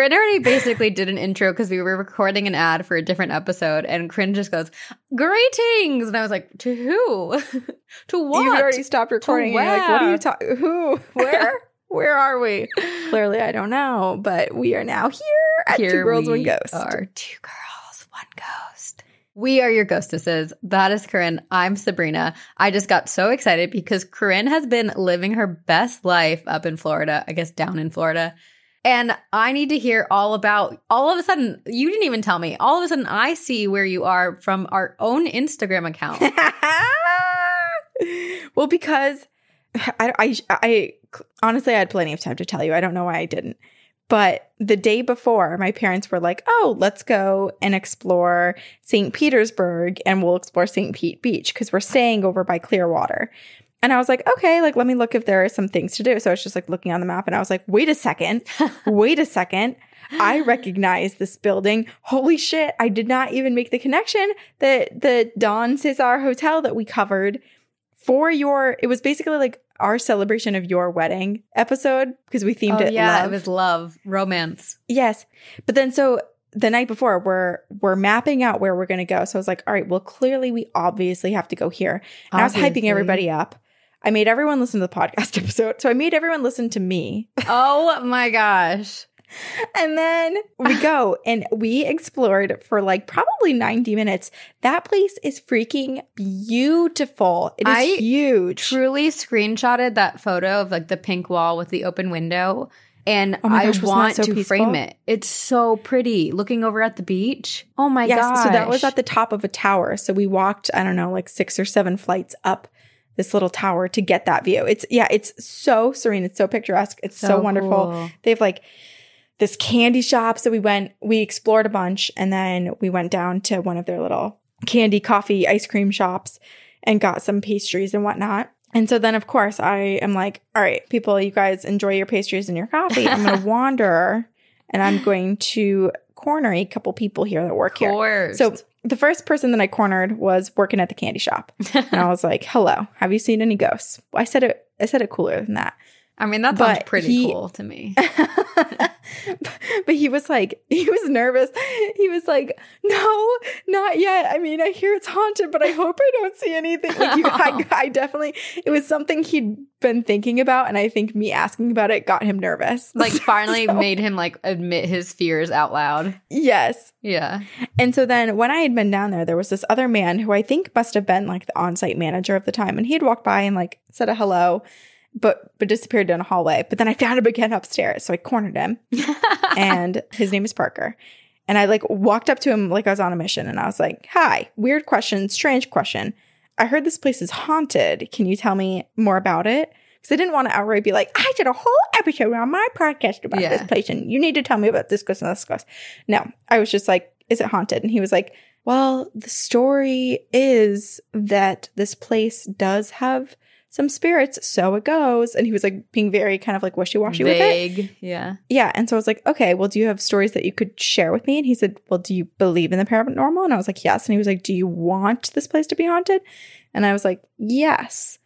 Corinne already basically did an intro because we were recording an ad for a different episode, and Corinne just goes, "Greetings," and I was like, "To who? to what?" You've already stopped recording. You're like, what are you talking? Who? Where? Where are we? Clearly, I don't know, but we are now here at Two Here Girls, One we Ghost. Are two girls, one ghost. We are your ghostesses. That is Corinne. I'm Sabrina. I just got so excited because Corinne has been living her best life up in Florida, I guess down in Florida. And I need to hear all about all of a sudden, you didn't even tell me. All of a sudden, I see where you are from our own Instagram account. well, because I, I, I honestly I had plenty of time to tell you. I don't know why I didn't. But the day before, my parents were like, "Oh, let's go and explore St. Petersburg, and we'll explore St. Pete Beach because we're staying over by Clearwater." And I was like, "Okay, like let me look if there are some things to do." So I was just like looking on the map, and I was like, "Wait a second, wait a second. I recognize this building. Holy shit! I did not even make the connection that the Don Cesar Hotel that we covered for your. It was basically like our celebration of your wedding episode because we themed oh, it. yeah, love. it was love, romance. Yes. But then so the night before we're we're mapping out where we're going to go. So I was like, all right, well clearly we obviously have to go here. And I was hyping everybody up. I made everyone listen to the podcast episode. So I made everyone listen to me. Oh my gosh. And then we go and we explored for like probably 90 minutes. That place is freaking beautiful. It is I huge. truly screenshotted that photo of like the pink wall with the open window and Oh I gosh, wasn't want so to peaceful? frame it. It's so pretty looking over at the beach. Oh my yes, god. so that was at the top of a tower. So we walked, I don't know, like six or seven flights up this little tower to get that view. It's yeah, it's so serene. It's so picturesque. It's so, wonderful. cool. They have like this candy shop. So we went, we explored a bunch and then we went down to one of their little candy, coffee, ice cream shops and got some pastries and whatnot. And so then, of course, I am like, all right, people, you guys enjoy your pastries and your coffee. I'm going to wander and I'm going to corner a couple people here that work here. So the first person that I cornered was working at the candy shop. And I was like, hello, have you seen any ghosts? I said it, I said it cooler than that. I mean that sounds but pretty he- cool to me. but he was like, he was nervous. He was like, no, not yet. I mean, I hear it's haunted, but I hope I don't see anything. Like, you, I, I definitely, it was something he'd been thinking about. And I think me asking about it got him nervous. Like finally So- made him like admit his fears out loud. Yes. Yeah. And so then when I had been down there, there was this other man who I think must have been like the on-site manager of the time. And he had walked by and like said a hello, but but disappeared down a hallway. But then I found him again upstairs. So I cornered him. and his name is Parker. And I like walked up to him like I was on a mission and I was like, Hi, weird question, strange question. I heard this place is haunted. Can you tell me more about it? Because I didn't want to outright be like, I did a whole episode on my podcast about Yeah. this place and you need to tell me about this, ghost and this, this. No, I was just like, Is it haunted? And he was like, Well, the story is that this place does have some spirits, so it goes. And he was like being very kind of like wishy washy with it. Vague. Yeah. Yeah. And so I was like, okay, well, do you have stories that you could share with me? And he said, well, do you believe in the paranormal? And I was like, yes. And he was like, do you want this place to be haunted? And I was like, yes.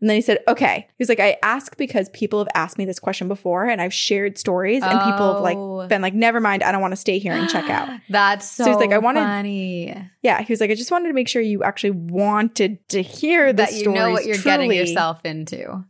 And then he said, okay. He was like, I ask because people have asked me this question before and I've shared stories and people have Oh. like been like, never mind, I don't want to stay here and check out. That's so, So he's like, I wanted- funny Yeah. He was like, I just wanted to make sure you actually wanted to hear the that you know what you're getting yourself into.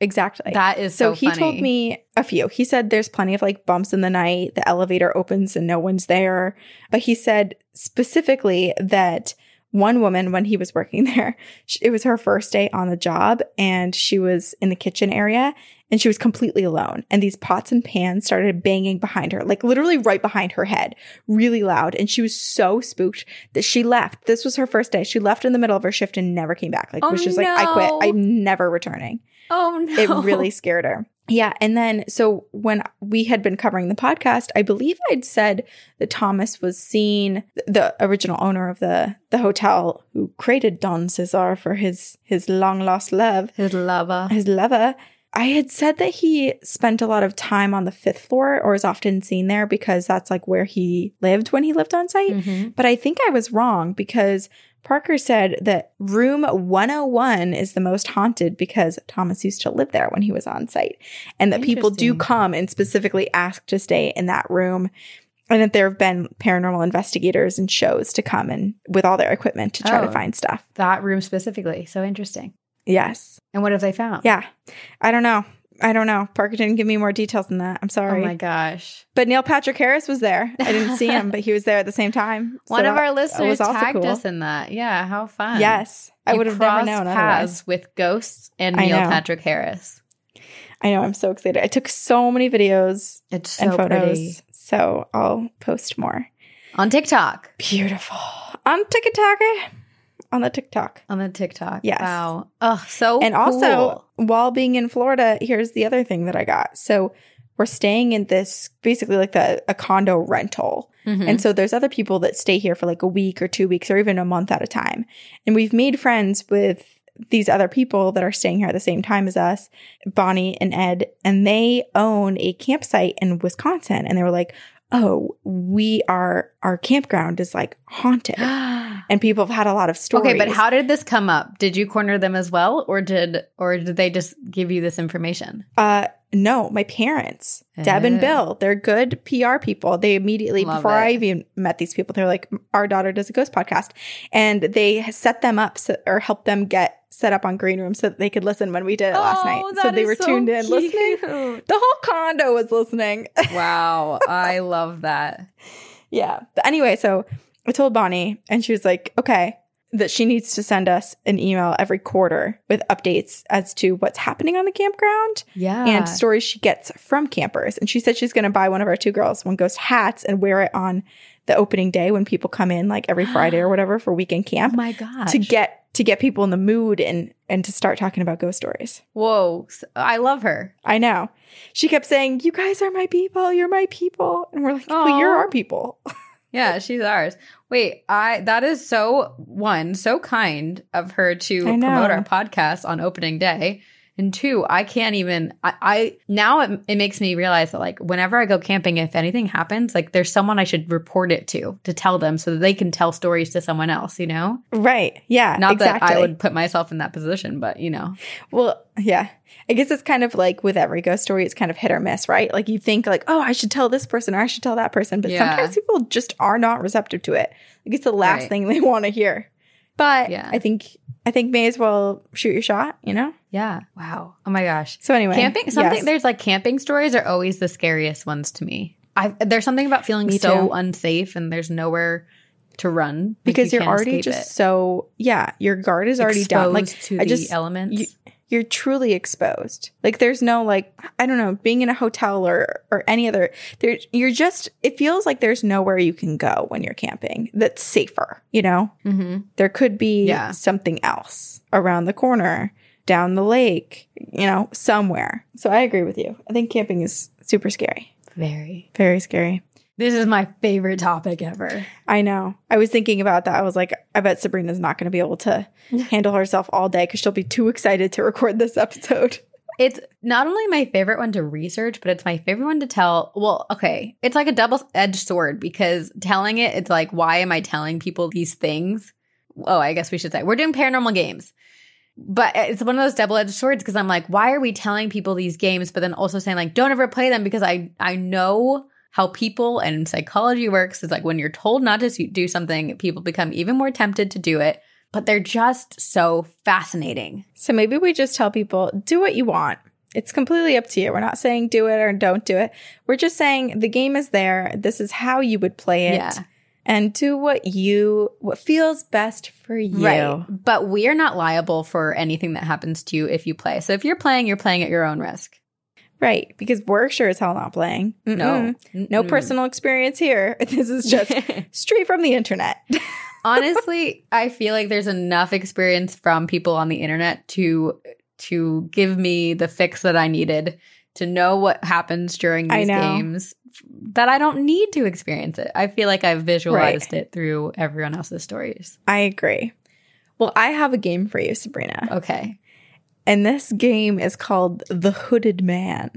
Exactly. That is so, So, he funny. told me a few. He said there's plenty of like bumps in the night, the elevator opens and no one's there. But he said specifically that one woman when he was working there. It was her first day on the job and she was in the kitchen area and she was completely alone. And these pots and pans started banging behind her, like literally right behind her head, really loud. And she was so spooked that she left. This was her first day. She left in the middle of her shift and never came back. Like, Oh, was just like, I quit. I'm never returning Oh no. it really scared her. Yeah. And then, so when we had been covering the podcast, I believe I'd said that Thomas was seen, the original owner of the, the hotel who created Don Cesar for his, his long lost love, his lover. his lover. I had said that he spent a lot of time on the fifth floor or is often seen there because that's like where he lived when he lived on site. Mhm. But I think I was wrong because Parker said that room 101 is the most haunted because Thomas used to live there when he was on site. And that people do come and specifically ask to stay in that room. And that there have been paranormal investigators and shows to come and with all their equipment to try to Oh. find stuff. That room specifically. So interesting. Yes. And what have they found? Yeah. I don't know. I don't know. Parker didn't give me more details than that. I'm oh sorry. Oh my gosh. but Neil Patrick Harris was there. I didn't see him, but he was there at the same time. One So of our listeners was also tagged cool. us in that. Yeah, how fun. Yes. I would have never known paths otherwise. with ghosts and Neil. Patrick Harris. I know. I'm so excited. I took so many videos It's so and photos. pretty. So I'll post more. On TikTok. Beautiful. On TikTok. On the TikTok. On the TikTok. Yes. Wow. Oh, so and also, while being in Florida, here's the other thing that I got. So we're staying in this basically like the, a condo rental. Mhm. And so there's other people that stay here for like a week or two weeks or even a month at a time. And we've made friends with these other people that are staying here at the same time as us, Bonnie and Ed, and they own a campsite in Wisconsin. And they were like, oh, we are, our campground is like haunted. And people have had a lot of stories. Okay, but how did this come up? Did you corner them as well, or did or did they just give you this information? Uh, no, my parents, Deb and. Bill, they're good PR people. They immediately, before I even met these people, they're like, our daughter does a ghost podcast. And they set them up so, or helped them get set up on Greenroom so that they could listen when we did it last oh, night. So they were tuned in listening. The whole condo was listening. wow, I love that. yeah. But anyway, so I told Bonnie and she was like, okay, that she needs to send us an email every quarter with updates as to what's happening on the campground. Yeah. and stories she gets from campers. And she said she's going to buy one of our two girls one ghost hats and wear it on the opening day when people come in, like every Friday or whatever for weekend camp. oh my god. to get to get people in the mood and and to start talking about ghost stories. Whoa. I love her. I know. She kept saying, "You guys are my people. You're my people," and we're like, "Well, you're our people." Yeah, she's ours. Wait, I that is so one, so kind of her to promote our podcast on opening day. And two, I can't even I, I now it, it makes me realize that like whenever I go camping, if anything happens, like there's someone I should report it to to tell them so that they can tell stories to someone else, you know? right? Yeah. Not exactly. that I would put myself in that position, but you know. Well, yeah. I guess it's kind of like with every ghost story, it's kind of hit or miss, right? Like you think like, oh, I should tell this person or I should tell that person, but Yeah. sometimes people just are not receptive to it. Like it's the last Right. thing they want to hear. But Yeah. I think I think may as well shoot your shot, you know? Yeah. Wow. Oh my gosh. So anyway, Camping something yes. there's like camping stories are always the scariest ones to me. I there's something about feeling Me so too. unsafe and there's nowhere to run Like, because you are already just it. so yeah, your guard is already down. Like Exposed to I the just elements. you- you're truly exposed. Like there's no like I don't know, being in a hotel or or any other there you're just it feels like there's nowhere you can go when you're camping that's safer, you know? hmm There could be Yeah. something else around the corner, down the lake, you know, somewhere. So I agree with you. I think camping is super scary. Very. Very scary. This is my favorite topic ever. I know. I was thinking about that. I was like, I bet Sabrina's not going to be able to handle herself all day because she'll be too excited to record this episode. It's not only my favorite one to research, but it's my favorite one to tell. Well, okay. It's like a double edged sword because telling it, it's like, why am I telling people these things? Oh, I guess we should say we're doing paranormal games. But it's one of those double edged swords because I'm like, why are we telling people these games, but then also saying like, don't ever play them because I I know how people and psychology works. is like when you're told not to do something, people become even more tempted to do it. But they're just so fascinating. So maybe we just tell people do what you want. It's completely up to you. We're not saying do it or don't do it. We're just saying the game is there. This is how you would play it. Yeah. and do what you what feels best for you. Right. But we are not liable for anything that happens to you if you play. So if you're playing, you're playing at your own risk. Right, because we're sure as hell not playing. No. Mm-mm. no Mm-mm. personal experience here. This is just straight from the internet. Honestly, I feel like there's enough experience from people on the internet to to give me the fix that I needed to know what happens during these games that I don't need to experience it. I feel like I've visualized it through everyone else's stories. I agree. Well, I have a game for you, Sabrina. Okay. And this game is called The Hooded Man.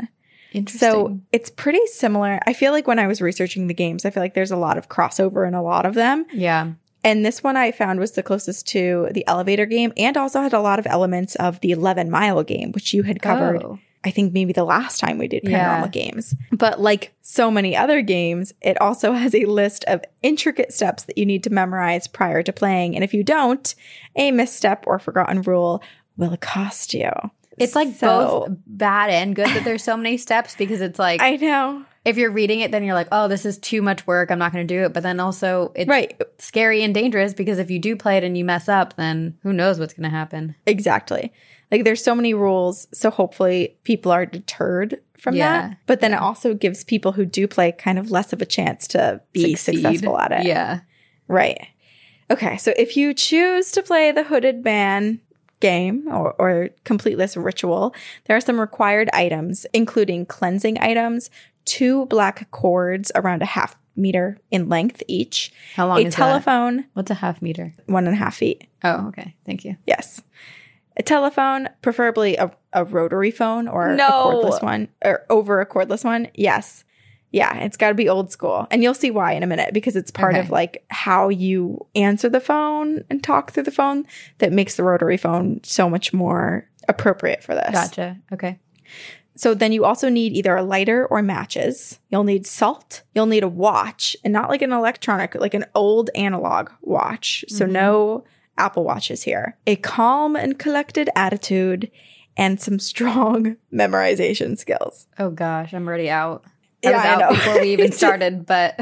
Interesting. So it's pretty similar. I feel like when I was researching the games, I feel like there's a lot of crossover in a lot of them. yeah. And this one I found was the closest to the elevator game and also had a lot of elements of the 11 mile game, which you had covered, Oh. I think maybe the last time we did paranormal Yeah. games. But like so many other games, it also has a list of intricate steps that you need to memorize prior to playing. And if you don't, a misstep or forgotten rule will it cost you. It's like So- both bad and good that there's so many steps because it's like I know. if you're reading it, then you're like, oh, this is too much work. I'm not going to do it. But then also, it's Right. scary and dangerous because if you do play it and you mess up, then who knows what's going to happen. Exactly. Like there's so many rules, so hopefully people are deterred from Yeah. that. But then it also gives people who do play kind of less of a chance to be Succeed. successful at it. Yeah. Right. Okay, so if you choose to play the Hooded Man game or, or complete this ritual, there are some required items, including cleansing items, two black cords around a half meter in length each, How long a is that? telephone, What's a half meter? one and a half feet. Oh, okay. Thank you. Yes. A telephone, preferably a, a rotary phone or a cordless one, or over a cordless one. Yes. Yeah, it's got to be old school. And you'll see why in a minute because it's part Okay. of like how you answer the phone and talk through the phone that makes the rotary phone so much more appropriate for this. Gotcha. Okay. So then you also need either a lighter or matches. You'll need salt. You'll need a watch and not like an electronic, like an old analog watch. So Mhm. no Apple Watches here. A calm and collected attitude and some strong memorization skills. Oh gosh, I'm already out. I Yeah, was out know. before we even started, but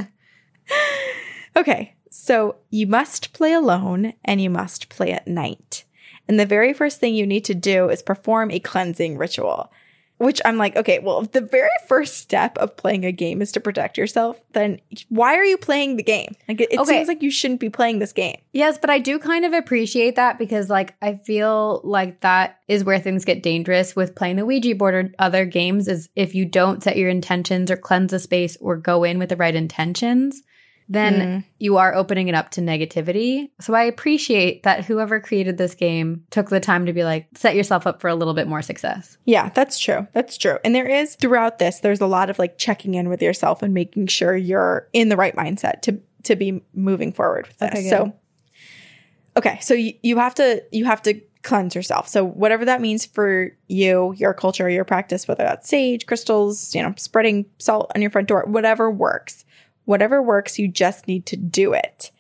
Okay, so you must play alone and you must play at night. And the very first thing you need to do is perform a cleansing ritual, which I'm like, okay, well, if the very first step of playing a game is to protect yourself, then why are you playing the game? Like, it, it Okay. seems like you shouldn't be playing this game. yes, but I do kind of appreciate that because like I feel like that is where things get dangerous with playing the Ouija board or other games is if you don't set your intentions or cleanse the space or go in with the right intentions, then Mm. you are opening it up to negativity. So I appreciate that whoever created this game took the time to be like set yourself up for a little bit more success. Yeah, that's true. That's true. And there is throughout this, there's a lot of like checking in with yourself and making sure you're in the right mindset to to be moving forward with this. Okay, so okay, so you, you have to you have to cleanse yourself. So whatever that means for you, your culture, your practice, whether that's sage, crystals, you know, spreading salt on your front door, whatever works. Whatever works, you just need to do it.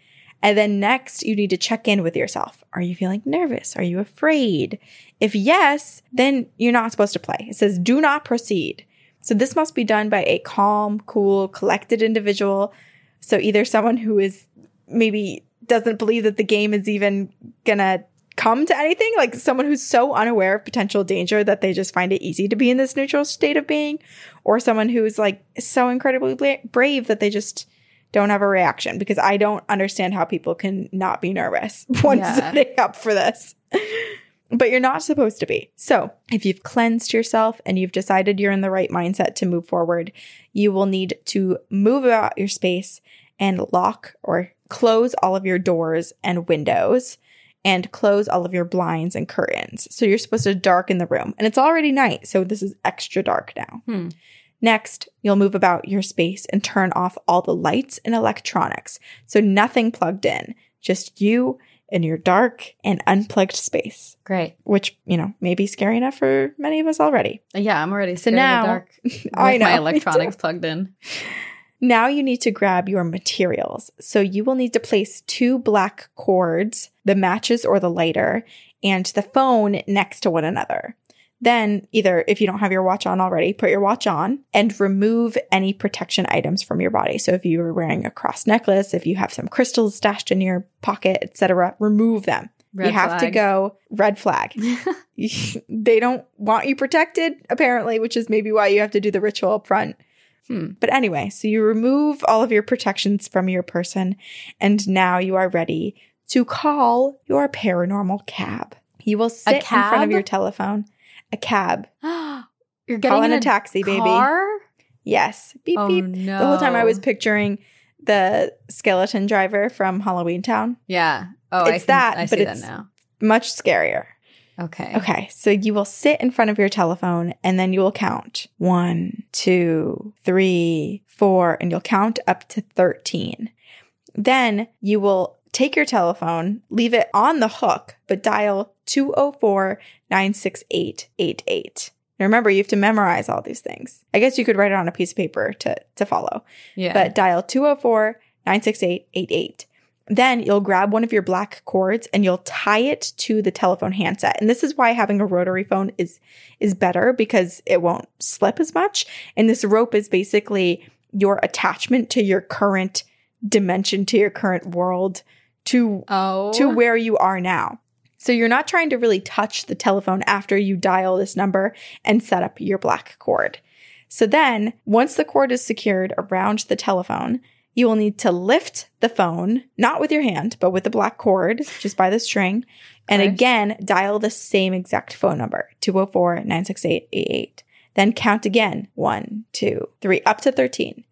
And then next, you need to check in with yourself. Are you feeling nervous? Are you afraid? If yes, then you're not supposed to play. It says do not proceed. So this must be done by a calm, cool, collected individual. So either someone who is maybe doesn't believe that the game is even gonna come to anything, like someone who's so unaware of potential danger that they just find it easy to be in this neutral state of being, or someone who's like so incredibly bla- brave that they just don't have a reaction because I don't understand how people can not be nervous once Yeah. setting up for this. but you're not supposed to be. So, if you've cleansed yourself and you've decided you're in the right mindset to move forward, you will need to move about your space and lock or close all of your doors and windows and close all of your blinds and curtains. So, you're supposed to darken the room. And it's already night, so this is extra dark now. Hmm. Next, you'll move about your space and turn off all the lights and electronics. So nothing plugged in, just you and your dark and unplugged space, Great. which, you know, may be scary enough for many of us already. Yeah, I'm already So scared now- of the dark. With I know, my electronics plugged in. Now you need to grab your materials. So you will need to place two black cords, the matches or the lighter, and the phone next to one another. Then, either if you don't have your watch on already, put your watch on and remove any protection items from your body. So, if you were wearing a cross necklace, if you have some crystals stashed in your pocket, etc., remove them. Red you have to go red flag. they don't want you protected, apparently, which is maybe why you have to do the ritual up front. Hmm. But anyway, so you remove all of your protections from your person, and now you are ready to call your paranormal cab. You will sit in front of your telephone. A cab. You're getting Call in in a taxi, baby. Yes. Beep Oh beep. no! The whole time I was picturing the skeleton driver from Halloween Town. yeah. Oh, I It's can- that, I but see it's- that now. Much scarier. Okay. Okay, so you will sit in front of your telephone and then you will count one, two, three, four, and you'll count up to 13. Then you will take your telephone, leave it on the hook, but dial 204 968 88. Now remember, you have to memorize all these things. I guess you could write it on a piece of paper to, to follow Yeah. but dial 204 968 88. Then you'll grab one of your black cords and you'll tie it to the telephone handset. And this is why having a rotary phone is is better because it won't slip as much. And this rope is basically your attachment to your current dimension, to your current world, to oh. to where you are now. So you're not trying to really touch the telephone after you dial this number and set up your black cord. So then, once the cord is secured around the telephone, you will need to lift the phone, not with your hand, but with the black cord, just by the string, and again dial the same exact phone number, 204 968 88. Then count again, one, two, three, up to 13.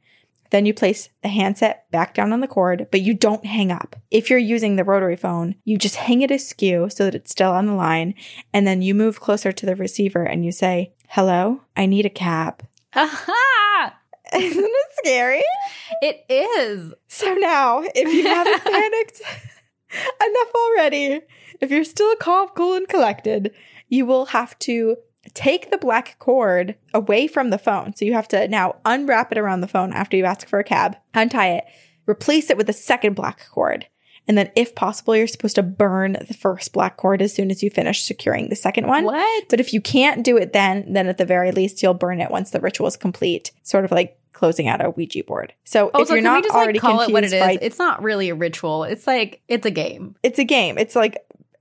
Then you place the handset back down on the cord, but you don't hang up. If you're using the rotary phone, you just hang it askew so that it's still on the line. And then you move closer to the receiver and you say, Hello, I need a cab. Ha Isn't it scary? It is. So now, if you haven't panicked enough already, if you're still calm, cool, and collected, you will have to take the black cord away from the phone. So you have to now unwrap it around the phone after you ask for a cab, untie it, replace it with a second black cord. And then, if possible, you're supposed to burn the first black cord as soon as you finish securing the second one. What? But if you can't do it then, then at the very least, you'll burn it once the ritual is complete, sort of like closing out a Ouija board. So oh, if Also, you're not just already like call it what it is, by It's not really a ritual. It's like it's a game. it's a game. It's like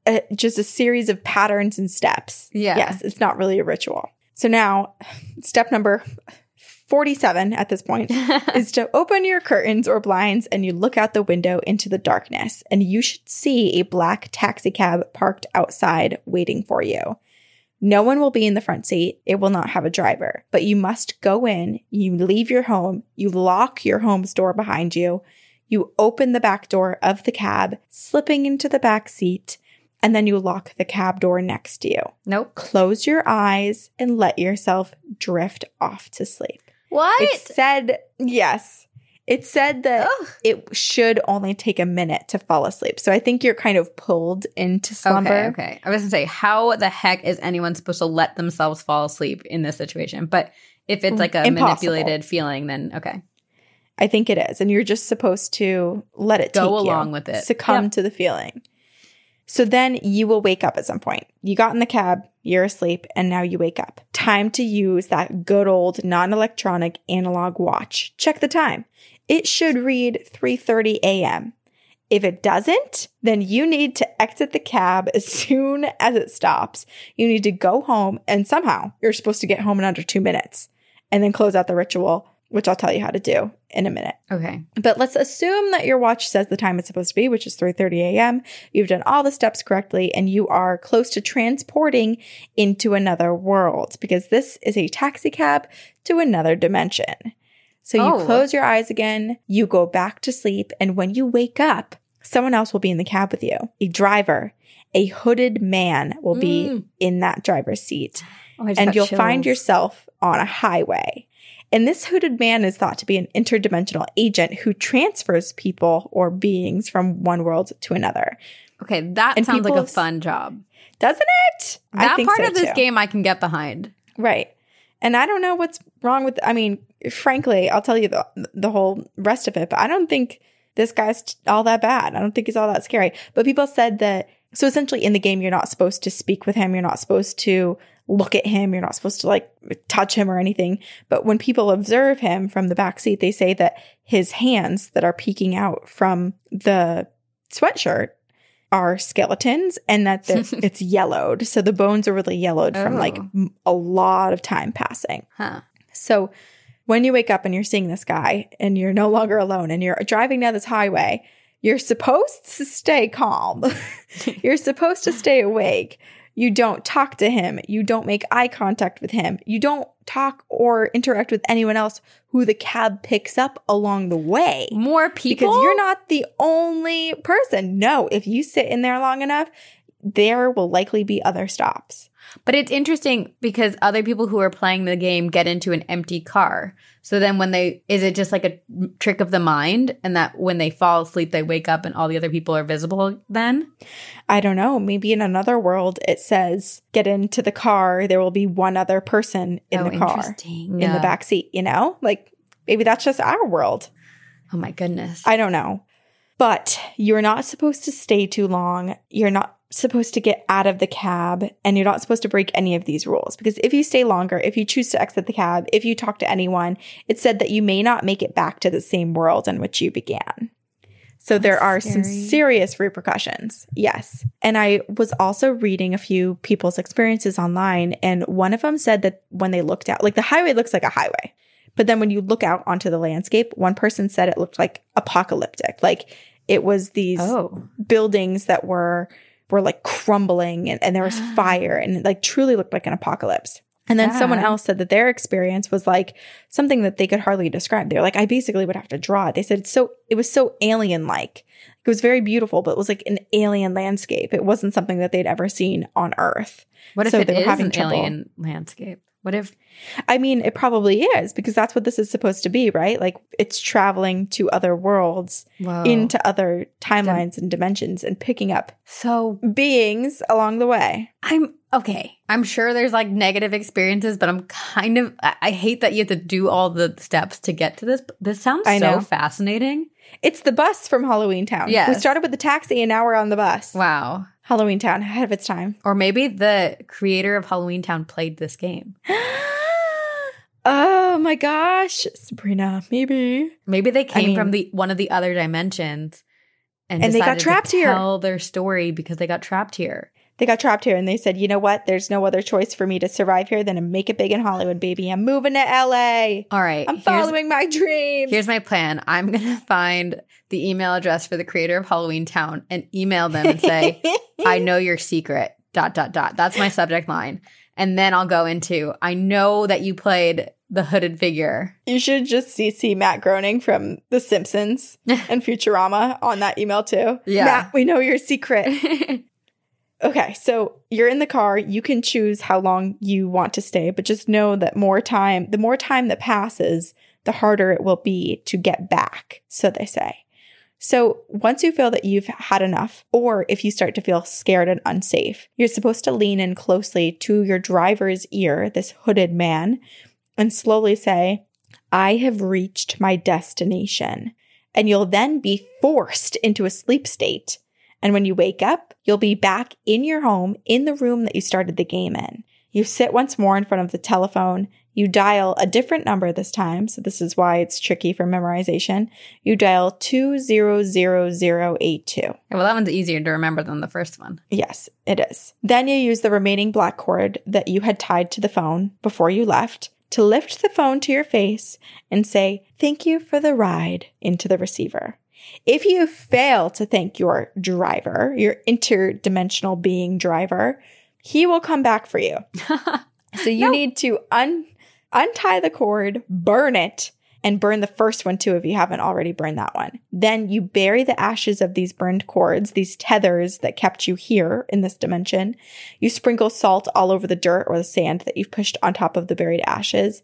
a, just a series of patterns and steps. Yeah. Yes, it's not really a ritual. So now, step number 47 at this point is to open your curtains or blinds and you look out the window into the darkness and you should see a black taxi cab parked outside waiting for you. No one will be in the front seat. It will not have a driver, but you must go in, you leave your home, you lock your home's door behind you, you open the back door of the cab, slipping into the back seat, and then you lock the cab door next to you. Nope. Close your eyes and let yourself drift off to sleep. What? It said, yes, it said that Ugh. it should only take a minute to fall asleep. So I think you're kind of pulled into slumber. Okay, okay. I was gonna say, how the heck is anyone supposed to let themselves fall asleep in this situation? But if it's like a Impossible. manipulated feeling, then okay. I think it is. And you're just supposed to let it Go take you, along with it. Succumb Yep. to the feeling. So then you will wake up at some point. You got in the cab, you're asleep, and now you wake up. Time to use that good old non-electronic analog watch. Check the time. It should read 3:30 a.m. If it doesn't, then you need to exit the cab as soon as it stops. You need to go home and somehow you're supposed to get home in under 2 minutes and then close out the ritual, which I'll tell you how to do in a minute. Okay. But let's assume that your watch says the time it's supposed to be, which is 3:30 a.m. You've done all the steps correctly and you are close to transporting into another world because this is a taxi cab to another dimension. So you Oh. close your eyes again, you go back to sleep, and when you wake up, someone else will be in the cab with you. A driver, a hooded man will be Mm. in that driver's seat Oh, and you'll find yourself on a highway. And this hooded man is thought to be an interdimensional agent who transfers people or beings from one world to another. Okay, that and sounds like a fun job. Doesn't it? That part so, of this too. game I can get behind. Right. And I don't know what's wrong with I mean, frankly, I'll tell you the the whole rest of it, but I don't think this guy's all that bad. I don't think he's all that scary. But people said that so essentially in the game you're not supposed to speak with him, you're not supposed to look at him. You're not supposed to like touch him or anything. But when people observe him from the back seat, they say that his hands that are peeking out from the sweatshirt are skeletons and that it's yellowed. So the bones are really yellowed from like oh. a lot of time passing. Huh. So when you wake up and you're seeing this guy and you're no longer alone and you're driving down this highway, you're supposed to stay calm. you're supposed to stay awake. You don't talk to him. You don't make eye contact with him. You don't talk or interact with anyone else who the cab picks up along the way. More people? Because you're not the only person. No, if you sit in there long enough, there will likely be other stops. But it's interesting because other people who are playing the game get into an empty car. So then when they is it just like a trick of the mind and that when they fall asleep they wake up and all the other people are visible then? I don't know. Maybe in another world it says get into the car. There will be one other person in oh, the car interesting. in the Uh, back seat. You know, like maybe that's just our world. Oh my goodness. I don't know. But you're not supposed to stay too long. You're not supposed to get out of the cab and you're not supposed to break any of these rules because if you stay longer, if you choose to exit the cab, if you talk to anyone, it said that you may not make it back to the same world in which you began. So there That's are some serious repercussions. Yes. And I was also reading a few people's experiences online and one of them said that when they looked out, like the highway looks like a highway. But then when you look out onto the landscape, one person said it looked like apocalyptic. Like it was these oh. buildings that were were like crumbling and, and there was fire and it like truly looked like an apocalypse. And then someone else said that their experience was like something that they could hardly describe. They were like, I basically would have to draw it. They said it's so it was so alien like. It was very beautiful, but it was like an alien landscape. It wasn't something that they'd ever seen on Earth. What if So it they were is having an trouble. alien landscape? What if I mean, it probably is because that's what this is supposed to be, right? Like it's traveling to other worlds, Whoa. into other timelines and dimensions and picking up so beings along the way. I'm okay. I'm sure there's like negative experiences, but I'm kind of I, I hate that you have to do all the steps to get to this. This sounds I so know. fascinating. It's the bus from Halloween Town. Yeah. We started with the taxi and now we're on the bus. Wow. Halloween Town, ahead of its time. Or maybe the creator of Halloween Town played this game. oh my gosh, Sabrina, maybe. Maybe they came mean- from the one of the other dimensions and, And they got decided to trapped here. Tell their story because they got trapped here. They got trapped here and they said, you know what? There's no other choice for me to survive here than to make it big in Hollywood, baby. I'm moving to LA. All right. I'm following my dreams. Here's my plan. I'm going to find the email address for the creator of Halloween Town and email them and say, I know your secret, dot, dot, dot. That's my subject line. And then I'll go into, I know that you played the hooded figure. you should just CC Matt Groening from The Simpsons and Futurama on that email too. Yeah. Matt, we know your secret. Okay, so you're in the car. You can choose how long you want to stay, but just know that more time, the more time that passes, the harder it will be to get back, so they say. So once you feel that you've had enough, or if you start to feel scared and unsafe, you're supposed to lean in closely to your driver's ear, this hooded man, and slowly say, I have reached my destination. And you'll then be forced into a sleep state. And when you wake up, you'll be back in your home in the room that you started the game in. You sit once more in front of the telephone. You dial a different number this time. So this is why it's tricky for memorization. You dial 200082. well, that one's easier to remember than the first one. Yes, it is. Then you use the remaining black cord that you had tied to the phone before you left to lift the phone to your face and say, Thank you for the ride into the receiver. If you fail to thank your driver, your interdimensional being driver, he will come back for you. So you No. need to un- untie the cord, burn it, and burn the first one too if you haven't already burned that one. Then you bury the ashes of these burned cords, these tethers that kept you here in this dimension. You sprinkle salt all over the dirt or the sand that you've pushed on top of the buried ashes.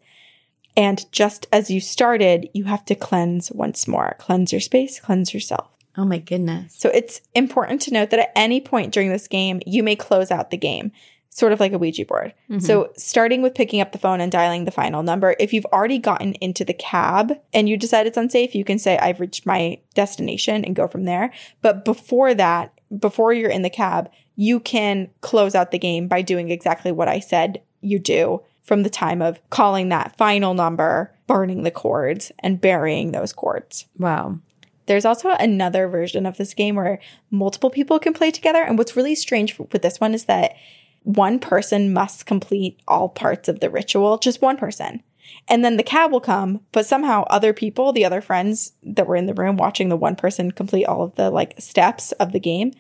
And just as you started, you have to cleanse once more. Cleanse your space, cleanse yourself. Oh my goodness. So it's important to note that at any point during this game, you may close out the game, sort of like a Ouija board. Mhm. So starting with picking up the phone and dialing the final number, if you've already gotten into the cab and you decide it's unsafe, you can say, I've reached my destination and go from there. But before that, before you're in the cab, you can close out the game by doing exactly what I said you do from the time of calling that final number, burning the cords, and burying those cords. Wow. There's also another version of this game where multiple people can play together. And what's really strange with this one is that one person must complete all parts of the ritual, just one person. And then the cab will come, but somehow other people, the other friends that were in the room watching the one person complete all of the like steps of the game,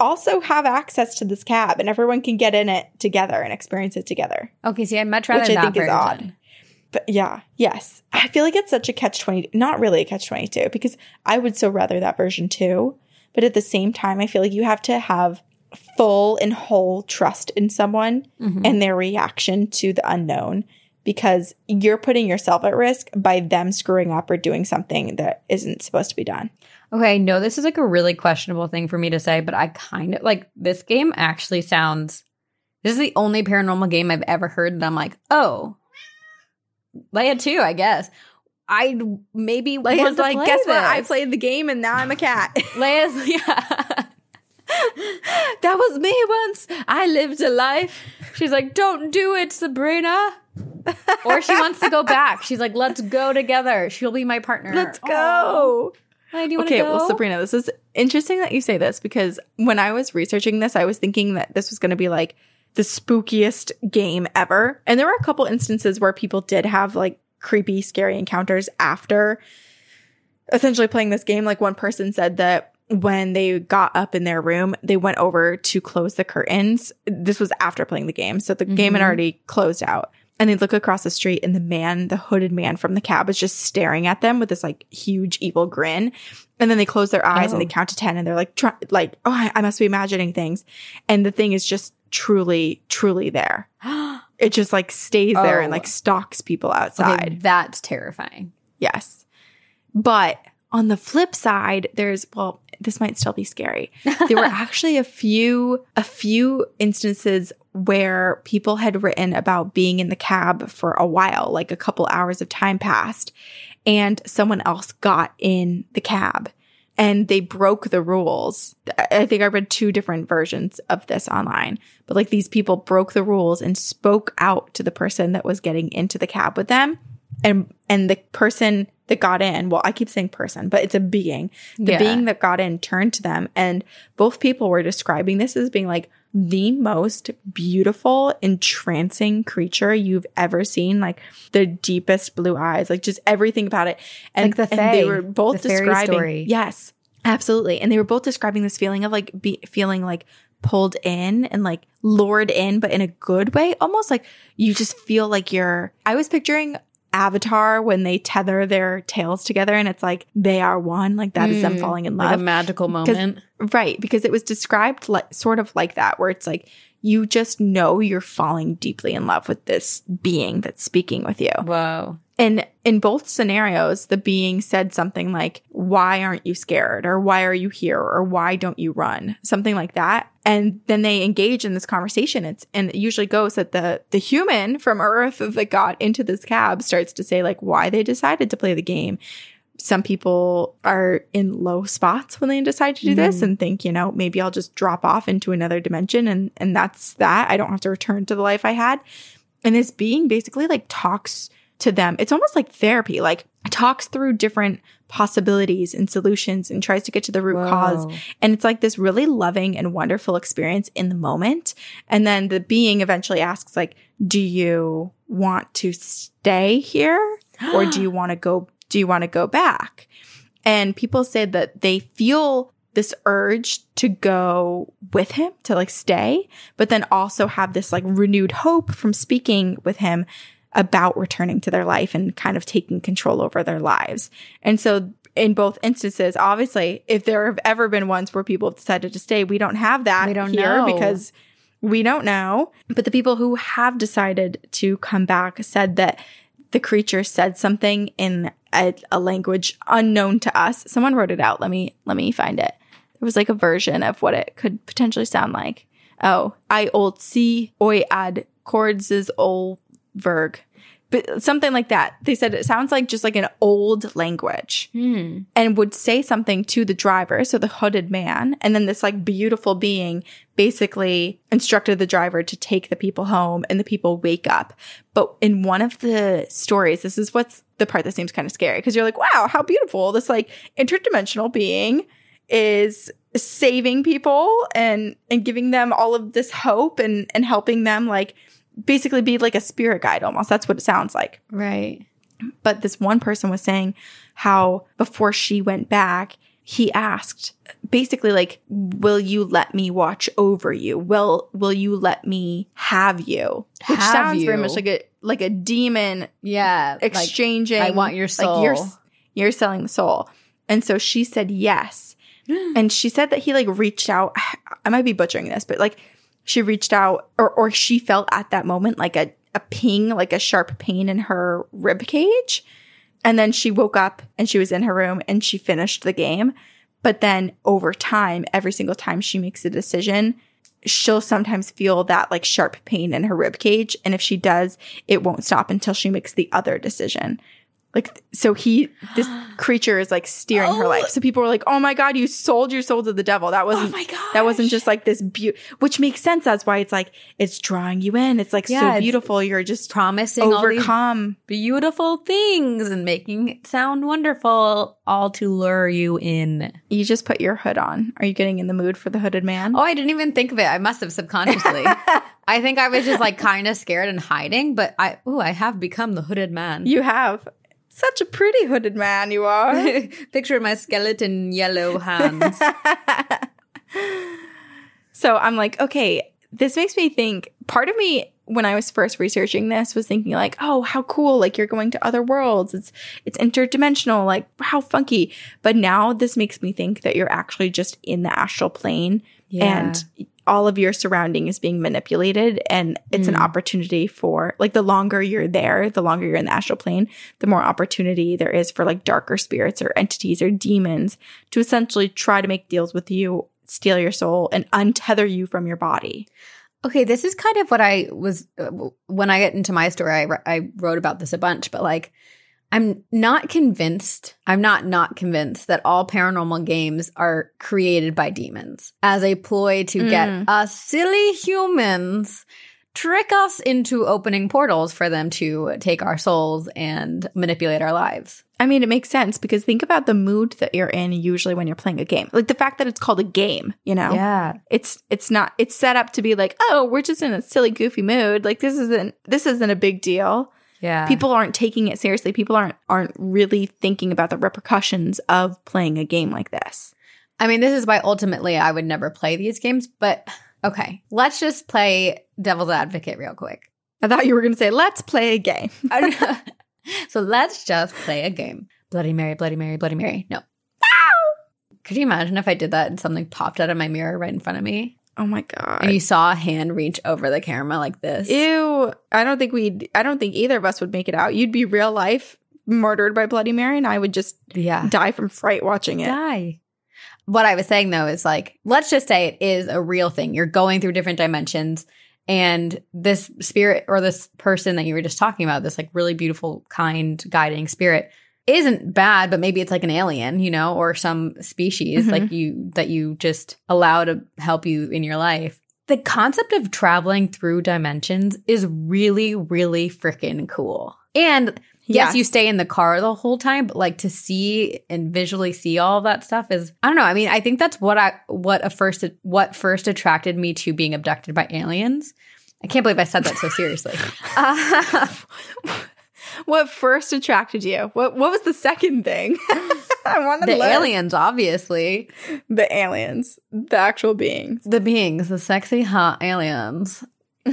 also have access to this cab and everyone can get in it together and experience it together. Okay, see, I'd much rather Which I that think is version. odd. But yeah, yes. I feel like it's such a catch 20, not really a catch 22 because I would so rather that version too. But at the same time, I feel like you have to have full and whole trust in someone Mhm. and their reaction to the unknown because you're putting yourself at risk by them screwing up or doing something that isn't supposed to be done. Okay, I know this is like a really questionable thing for me to say, but I kind of like this game actually sounds. This is the only paranormal game I've ever heard that I'm like, oh, Leia too, I guess. I maybe to like, guess what? I played the game and now I'm a cat. Leia's, yeah. that was me once. I lived a life. She's like, don't do it, Sabrina. or she wants to go back. She's like, let's go together. She'll be my partner. Let's go. Leia, do you Okay, go? well, Sabrina, this is interesting that you say this because when I was researching this, I was thinking that this was going to be like the spookiest game ever. And there were a couple instances where people did have like creepy, scary encounters after essentially playing this game. Like one person said that when they got up in their room, they went over to close the curtains. This was after playing the game. So the game had Mhm. already closed out. And they look across the street and the man, the hooded man from the cab is just staring at them with this like huge evil grin. And then they close their eyes and they Oh. count to 10 and they're like, try, like, oh, I, I must be imagining things. And the thing is just truly, truly there. It just like stays there and Oh. like stalks people outside. okay, that's terrifying. Yes. But on the flip side, there's well, this might still be scary. There were actually a few a few instances where people had written about being in the cab for a while, like a couple hours of time passed, and someone else got in the cab and they broke the rules. I- think I read two different versions of this online, but like these people broke the rules and spoke out to the person that was getting into the cab with them. And and the person that got in, well, I keep saying person, but it's a being. The Yeah. being that got in turned to them and both people were describing this as being like the most beautiful, entrancing creature you've ever seen. Like the deepest blue eyes, like just everything about it. And, Like the and they were both the describing story. Yes, absolutely. And they were both describing this feeling of like be, feeling like pulled in and like lured in, but in a good way. Almost like you just feel like you're. I was picturing Avatar when they tether their tails together, and it's like they are one. Like that is them Mm, falling in Like love. a magical moment. Right, because it was described like sort of like that, where it's like you just know you're falling deeply in love with this being that's speaking with you. Whoa. And in both scenarios, the being said something like, Why aren't you scared? Or why are you here? Or why don't you run? Something like that. And then they engage in this conversation. It's and it usually goes that the the human from Earth that got into this cab starts to say like why they decided to play the game. Some people are in low spots when they decide to do this Mhm. and think, you know, maybe I'll just drop off into another dimension and and that's that. I don't have to return to the life I had. And this being basically like talks to them. It's almost like therapy, like talks through different possibilities and solutions and tries to get to the root cause. And it's like this really loving and wonderful experience in the moment. And then the being eventually asks like, do you want to stay here or do you want to go do you want to go back? And people said that they feel this urge to go with him to like stay, but then also have this like renewed hope from speaking with him about returning to their life and kind of taking control over their lives. And so in both instances, obviously, if there have ever been ones where people have decided to stay, we don't have that We don't here know. because we don't know. But the people who have decided to come back said that the creature said something in a, a language unknown to us. Someone wrote it out. Let me let me find it. There was like a version of what it could potentially sound like. Oh, I old see oi ad chords is ol verg. but something like that. They said it sounds like just like an old language Hmm. and would say something to the driver, so the hooded man, and then this like beautiful being basically instructed the driver to take the people home and the people wake up. But in one of the stories, this is what's the part that seems kind of scary because you're like, wow, how beautiful. This like interdimensional being is saving people and and giving them all of this hope and and helping them like basically be like a spirit guide almost. That's what it sounds like Right. but this one person was saying how before she went back he asked basically like will you let me watch over you will will you let me have you which Have sounds very much like a like a demon Yeah. like, exchanging I want your like you're soul. you're selling the soul and so she said yes and she said that he like reached out i might be butchering this but like she reached out or or she felt at that moment like a a ping like a sharp pain in her rib cage. And then she woke up and she was in her room and she finished the game. But then over time every single time she makes a decision she'll sometimes feel that like sharp pain in her rib cage. And if she does it won't stop until she makes the other decision like so he this creature is like steering her Oh. life so people were like oh my god you sold your soul to the devil that oh wasn't my gosh. that wasn't just like this beauty which makes sense that's why it's like it's drawing you in it's like Yeah, so beautiful you're just promising all these overcome beautiful things and making it sound wonderful, all to lure you in. you just put your hood on are you getting in the mood for the hooded man Oh, I didn't even think of it. I must have subconsciously. I think I was just like kind of scared and hiding, but I, oh, I have become the hooded man. you have such a pretty hooded man you are Picture my skeleton yellow hands. So I'm like, okay, this makes me think. Part of me, when I was first researching this, was thinking like, oh, how cool! Like you're going to other worlds. It's it's interdimensional. Like how funky. But now this makes me think that you're actually just in the astral plane, Yeah. and all of your surrounding is being manipulated, and it's an Mm. opportunity for like the longer you're there, the longer you're in the astral plane, the more opportunity there is for like darker spirits or entities or demons to essentially try to make deals with you steal your soul and untether you from your body. Okay, this is kind of what I was uh, when I get into my story. I, I wrote about this a bunch, but like, I'm not convinced. I'm not not convinced that all paranormal games are created by demons as a ploy to Mm. get us silly humans trick us into opening portals for them to take our souls and manipulate our lives. I mean, it makes sense because think about the mood that you're in usually when you're playing a game. Like the fact that it's called a game, you know? Yeah. It's it's not it's set up to be like, "Oh, we're just in a silly goofy mood. Like this isn't this isn't a big deal." Yeah. People aren't taking it seriously. People aren't aren't really thinking about the repercussions of playing a game like this. I mean, this is why ultimately I would never play these games, but okay, let's just play devil's advocate real quick. I thought you were going to say, "Let's play a game." so let's just play a game. Bloody Mary, Bloody Mary, Bloody Mary. No. Could you imagine if I did that and something popped out of my mirror right in front of me Oh my god. and you saw a hand reach over the camera like this? Ew. I don't think we'd I don't think either of us would make it out. You'd be real life murdered by Bloody Mary and I would just Yeah. die from fright watching it. Die. What I was saying though is like, let's just say it is a real thing. You're going through different dimensions, and this spirit or this person that you were just talking about, this like really beautiful, kind, guiding spirit, isn't bad, but maybe it's like an alien, you know, or some species Mhm. like you that you just allow to help you in your life. The concept of traveling through dimensions is really, really freaking cool. And yes, Yes. you stay in the car the whole time, but like to see and visually see all of that stuff is I don't know. I mean, I think that's what I what a first what first attracted me to being abducted by aliens. I can't believe I said that so seriously. Uh, What first attracted you? What what was the second thing? I want the learn. aliens, obviously, The aliens. The actual beings. the beings, the sexy hot aliens,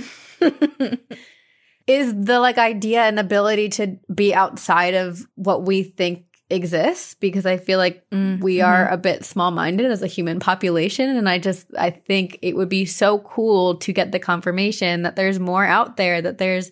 is the like idea and ability to be outside of what we think exists because I feel like Mm, we are a bit small minded as a human population. And I just, I think it would be so cool to get the confirmation that there's more out there, that there's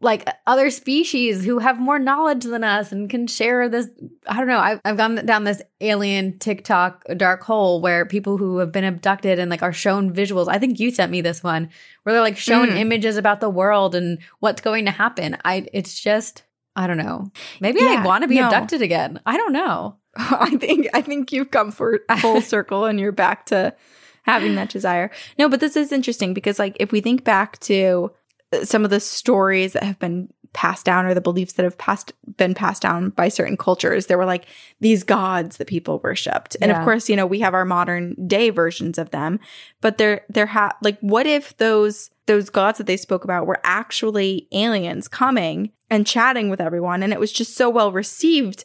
like other species who have more knowledge than us and can share this. I don't know. I've, I've gone down this alien TikTok dark hole where people who have been abducted and like are shown visuals. I think you sent me this one where they're like shown Mm. images about the world and what's going to happen. I, it's just, I don't know. Maybe Yeah, I want to be no. abducted again. I don't know. I think I think you've come for full circle and you're back to having that desire. No, but this is interesting because like if we think back to some of the stories that have been passed down or the beliefs that have passed been passed down by certain cultures, there were like these gods that people worshipped. And Yeah. of course, you know, we have our modern day versions of them, but there there ha like what if those those gods that they spoke about were actually aliens coming and chatting with everyone and it was just so well received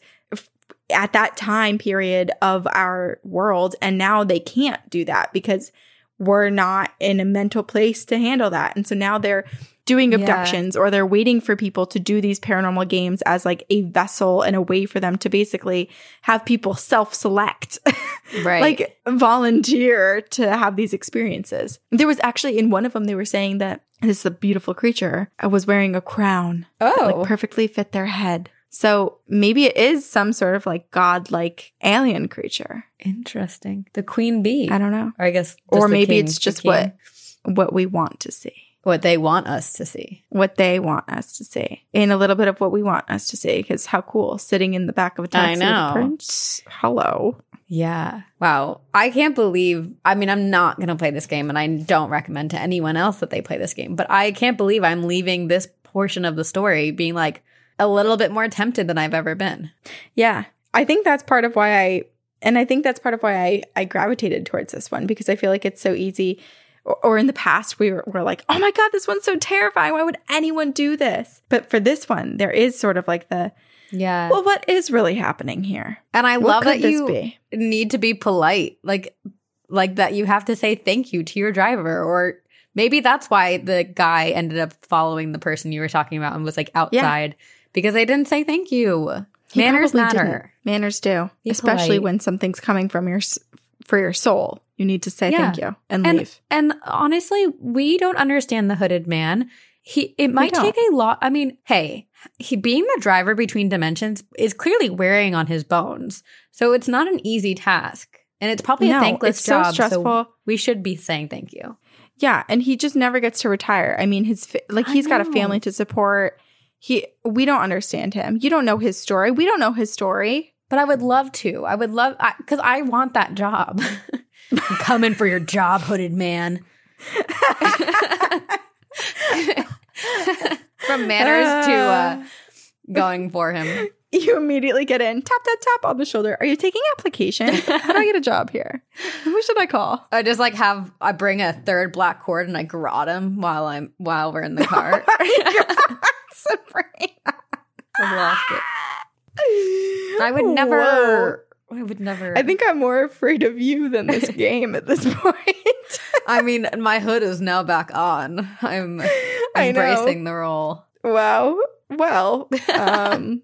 at that time period of our world and now they can't do that because we're not in a mental place to handle that and so now they're doing Yeah. abductions or they're waiting for people to do these paranormal games as like a vessel and a way for them to basically have people self-select Right. like volunteer to have these experiences there was actually in one of them they were saying that this is a beautiful creature uh, was wearing a crown that, oh, like perfectly fit their head. So maybe it is some sort of like god-like alien creature. interesting. The queen bee. I don't know. Or I guess, Or maybe king- it's just what what we want to see. What they want us to see. What they want us to see. And a little bit of what we want us to see because how cool sitting in the back of a taxi with know. a prince. Hello. Yeah. Wow. I can't believe. I mean, I'm not going to play this game and I don't recommend to anyone else that they play this game, but I can't believe I'm leaving this portion of the story being like a little bit more tempted than I've ever been. Yeah. I think that's part of why I and I think that's part of why I I gravitated towards this one because I feel like it's so easy or, or in the past we were, were like, "Oh my god, this one's so terrifying. Why would anyone do this?" But for this one, there is sort of like the, Yeah. "Well, what is really happening here?" and I What love that you be? need to be polite. Like, like that you have to say thank you to your driver or maybe that's why the guy ended up following the person you were talking about and was like outside because they didn't say thank you. He Manners matter. didn't. Manners do, Be especially polite. when something's coming from your for your soul. You need to say Yeah. thank you and, and leave. and honestly, we don't understand the hooded man. He it might take a lot. I mean, hey, he being the driver between dimensions is clearly wearing on his bones, so it's not an easy task, and it's probably No, a thankless it's so job. stressful. we should be saying thank you. Yeah, and he just never gets to retire. I mean, his fa- like he's got a family to support. He we don't understand him. You don't know his story. We don't know his story. But I would love to. I would love because I, want that job. I'm coming for your job, hooded man. From manners to uh, going for him. You immediately get in, tap tap tap on the shoulder. Are you taking applications? How do I get a job here? Who should I call? I just like have I bring a third black cord and I garrote him while I'm while we're in the car. Sabrina. I've lost it. I would never. I would never. I think I'm more afraid of you than this game at this point. I mean, my hood is now back on. I'm embracing the role. wow. Well, um,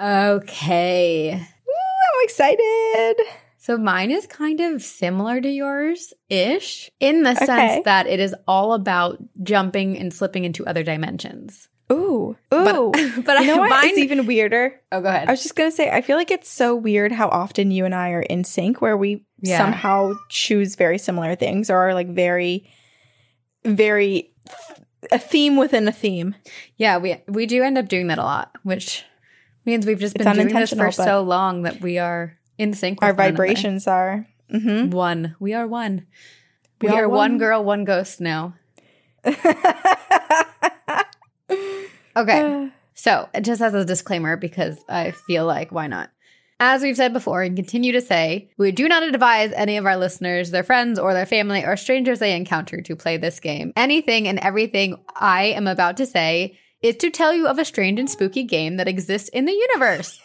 Okay. Woo, I'm excited. So mine is kind of similar to yours ish in the Okay. sense that it is all about jumping and slipping into other dimensions. Ooh, ooh. But, but you know I, what? mine, It's even weirder. oh, go ahead. I was just gonna say, I feel like it's so weird how often you and I are in sync, where we Yeah. somehow choose very similar things, or are like very, very a theme within a theme. yeah, we we do end up doing that a lot, which means we've just been doing this for so long that we are in sync with Our vibrations are. hmm One. We are one. We, We are are one one. girl, one ghost now. Okay. So, just as a disclaimer, because I feel like why not? As we've said before and continue to say, we do not advise any of our listeners, their friends, or their family, or strangers they encounter to play this game. Anything and everything I am about to say is to tell you of a strange and spooky game that exists in the universe.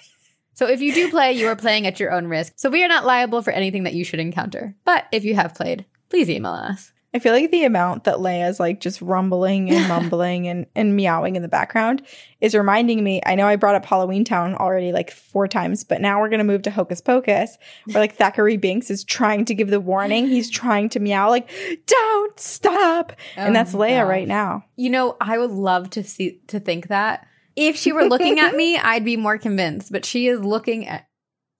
So, if you do play, you are playing at your own risk. So, we are not liable for anything that you should encounter. But if you have played, please email us. I feel like the amount that Leia's like just rumbling and mumbling and, and meowing in the background is reminding me. I know I brought up Halloween Town already like four times, but now we're going to move to Hocus Pocus, where like Thackery Binx is trying to give the warning. He's trying to meow, like, don't stop. and that's Oh, Leia gosh. right now. You know, I would love to see to think that. If she were looking at me, I'd be more convinced, but she is looking at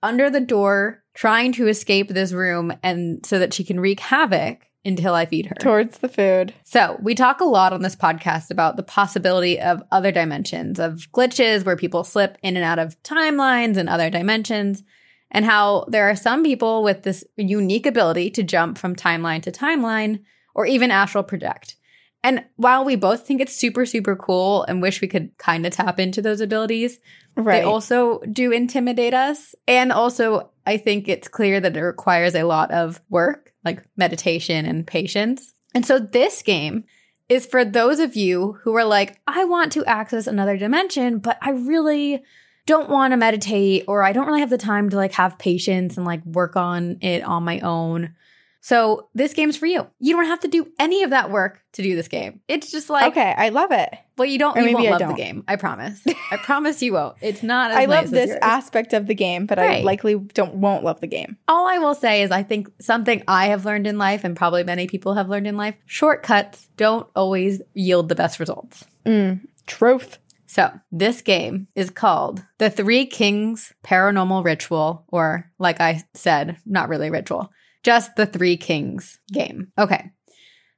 under the door trying to escape this room and so that she can wreak havoc until I feed her. Towards the food. So, we talk a lot on this podcast about the possibility of other dimensions, of glitches where people slip in and out of timelines and other dimensions, and how there are some people with this unique ability to jump from timeline to timeline or even astral project. And while we both think it's super, super cool and wish we could kind of tap into those abilities, Right. they also do intimidate us. And also, I think it's clear that it requires a lot of work, like meditation and patience. And so, this game is for those of you who are like, I want to access another dimension, but I really don't want to meditate or I don't really have the time to like have patience and like work on it on my own. So, this game's for you. You don't have to do any of that work to do this game. It's just like, okay, I love it. well, you don't, Or you maybe won't I love don't. the game. I promise. I promise you won't. It's not as I nice love this aspect of the game, but I likely don't won't love the game. All I will say is I think something I have learned in life and probably many people have learned in life, shortcuts don't always yield the best results. Mm, truth. So, this game is called The Three Kings Paranormal Ritual, or like I said, not really ritual, just the Three Kings game. Okay.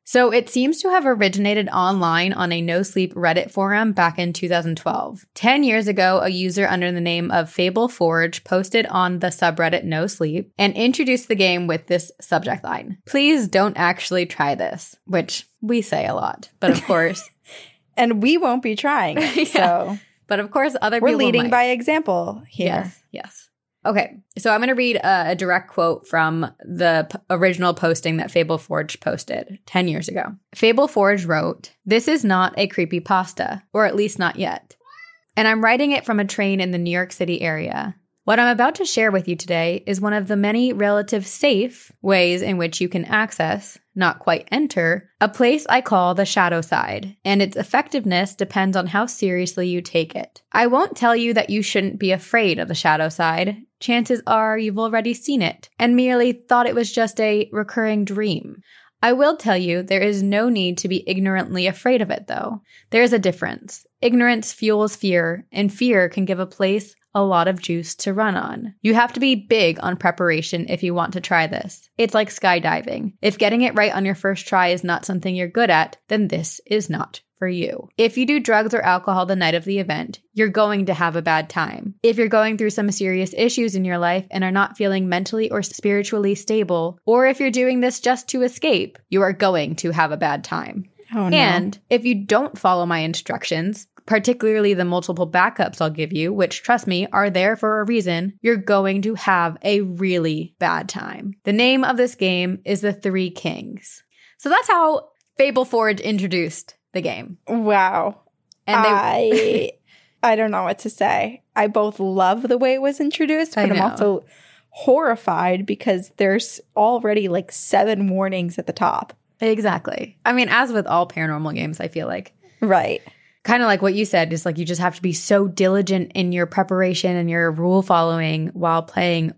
So, it seems to have originated online on a no sleep Reddit forum back in 2012. 10 years ago, a user under the name of Fable Forge posted on the subreddit No Sleep and introduced the game with this subject line Please don't actually try this, which we say a lot. But of course, And we won't be trying. it, Yeah. So but of course, other we're people leading might. by example here. Yes, yes. Okay, so I'm going to read a, a direct quote from the p- original posting that Fable Forge posted 10 years ago. Fable Forge wrote, This is not a creepy pasta, or at least not yet. And I'm writing it from a train in the New York City area. What I'm about to share with you today is one of the many relative safe ways in which you can access, not quite enter, a place I call the shadow side, and its effectiveness depends on how seriously you take it. I won't tell you that you shouldn't be afraid of the shadow side. Chances are you've already seen it and merely thought it was just a recurring dream. I will tell you there is no need to be ignorantly afraid of it, though. There is a difference. Ignorance fuels fear, and fear can give a place a lot of juice to run on. You have to be big on preparation if you want to try this. It's like skydiving. If getting it right on your first try is not something you're good at, then this is not for you. If you do drugs or alcohol the night of the event, you're going to have a bad time. If you're going through some serious issues in your life and are not feeling mentally or spiritually stable, or if you're doing this just to escape, you are going to have a bad time. Oh no. And if you don't follow my instructions, particularly the multiple backups I'll give you, which trust me are there for a reason, you're going to have a really bad time. The name of this game is The Three Kings. So that's how Fable Forge introduced the game. Wow. And they, I I don't know what to say. I both love the way it was introduced, but I'm also horrified because there's already like seven warnings at the top. exactly. I mean, as with all paranormal games, I feel like Right. Kind of like what you said, is like you just have to be so diligent in your preparation and your rule following while playing,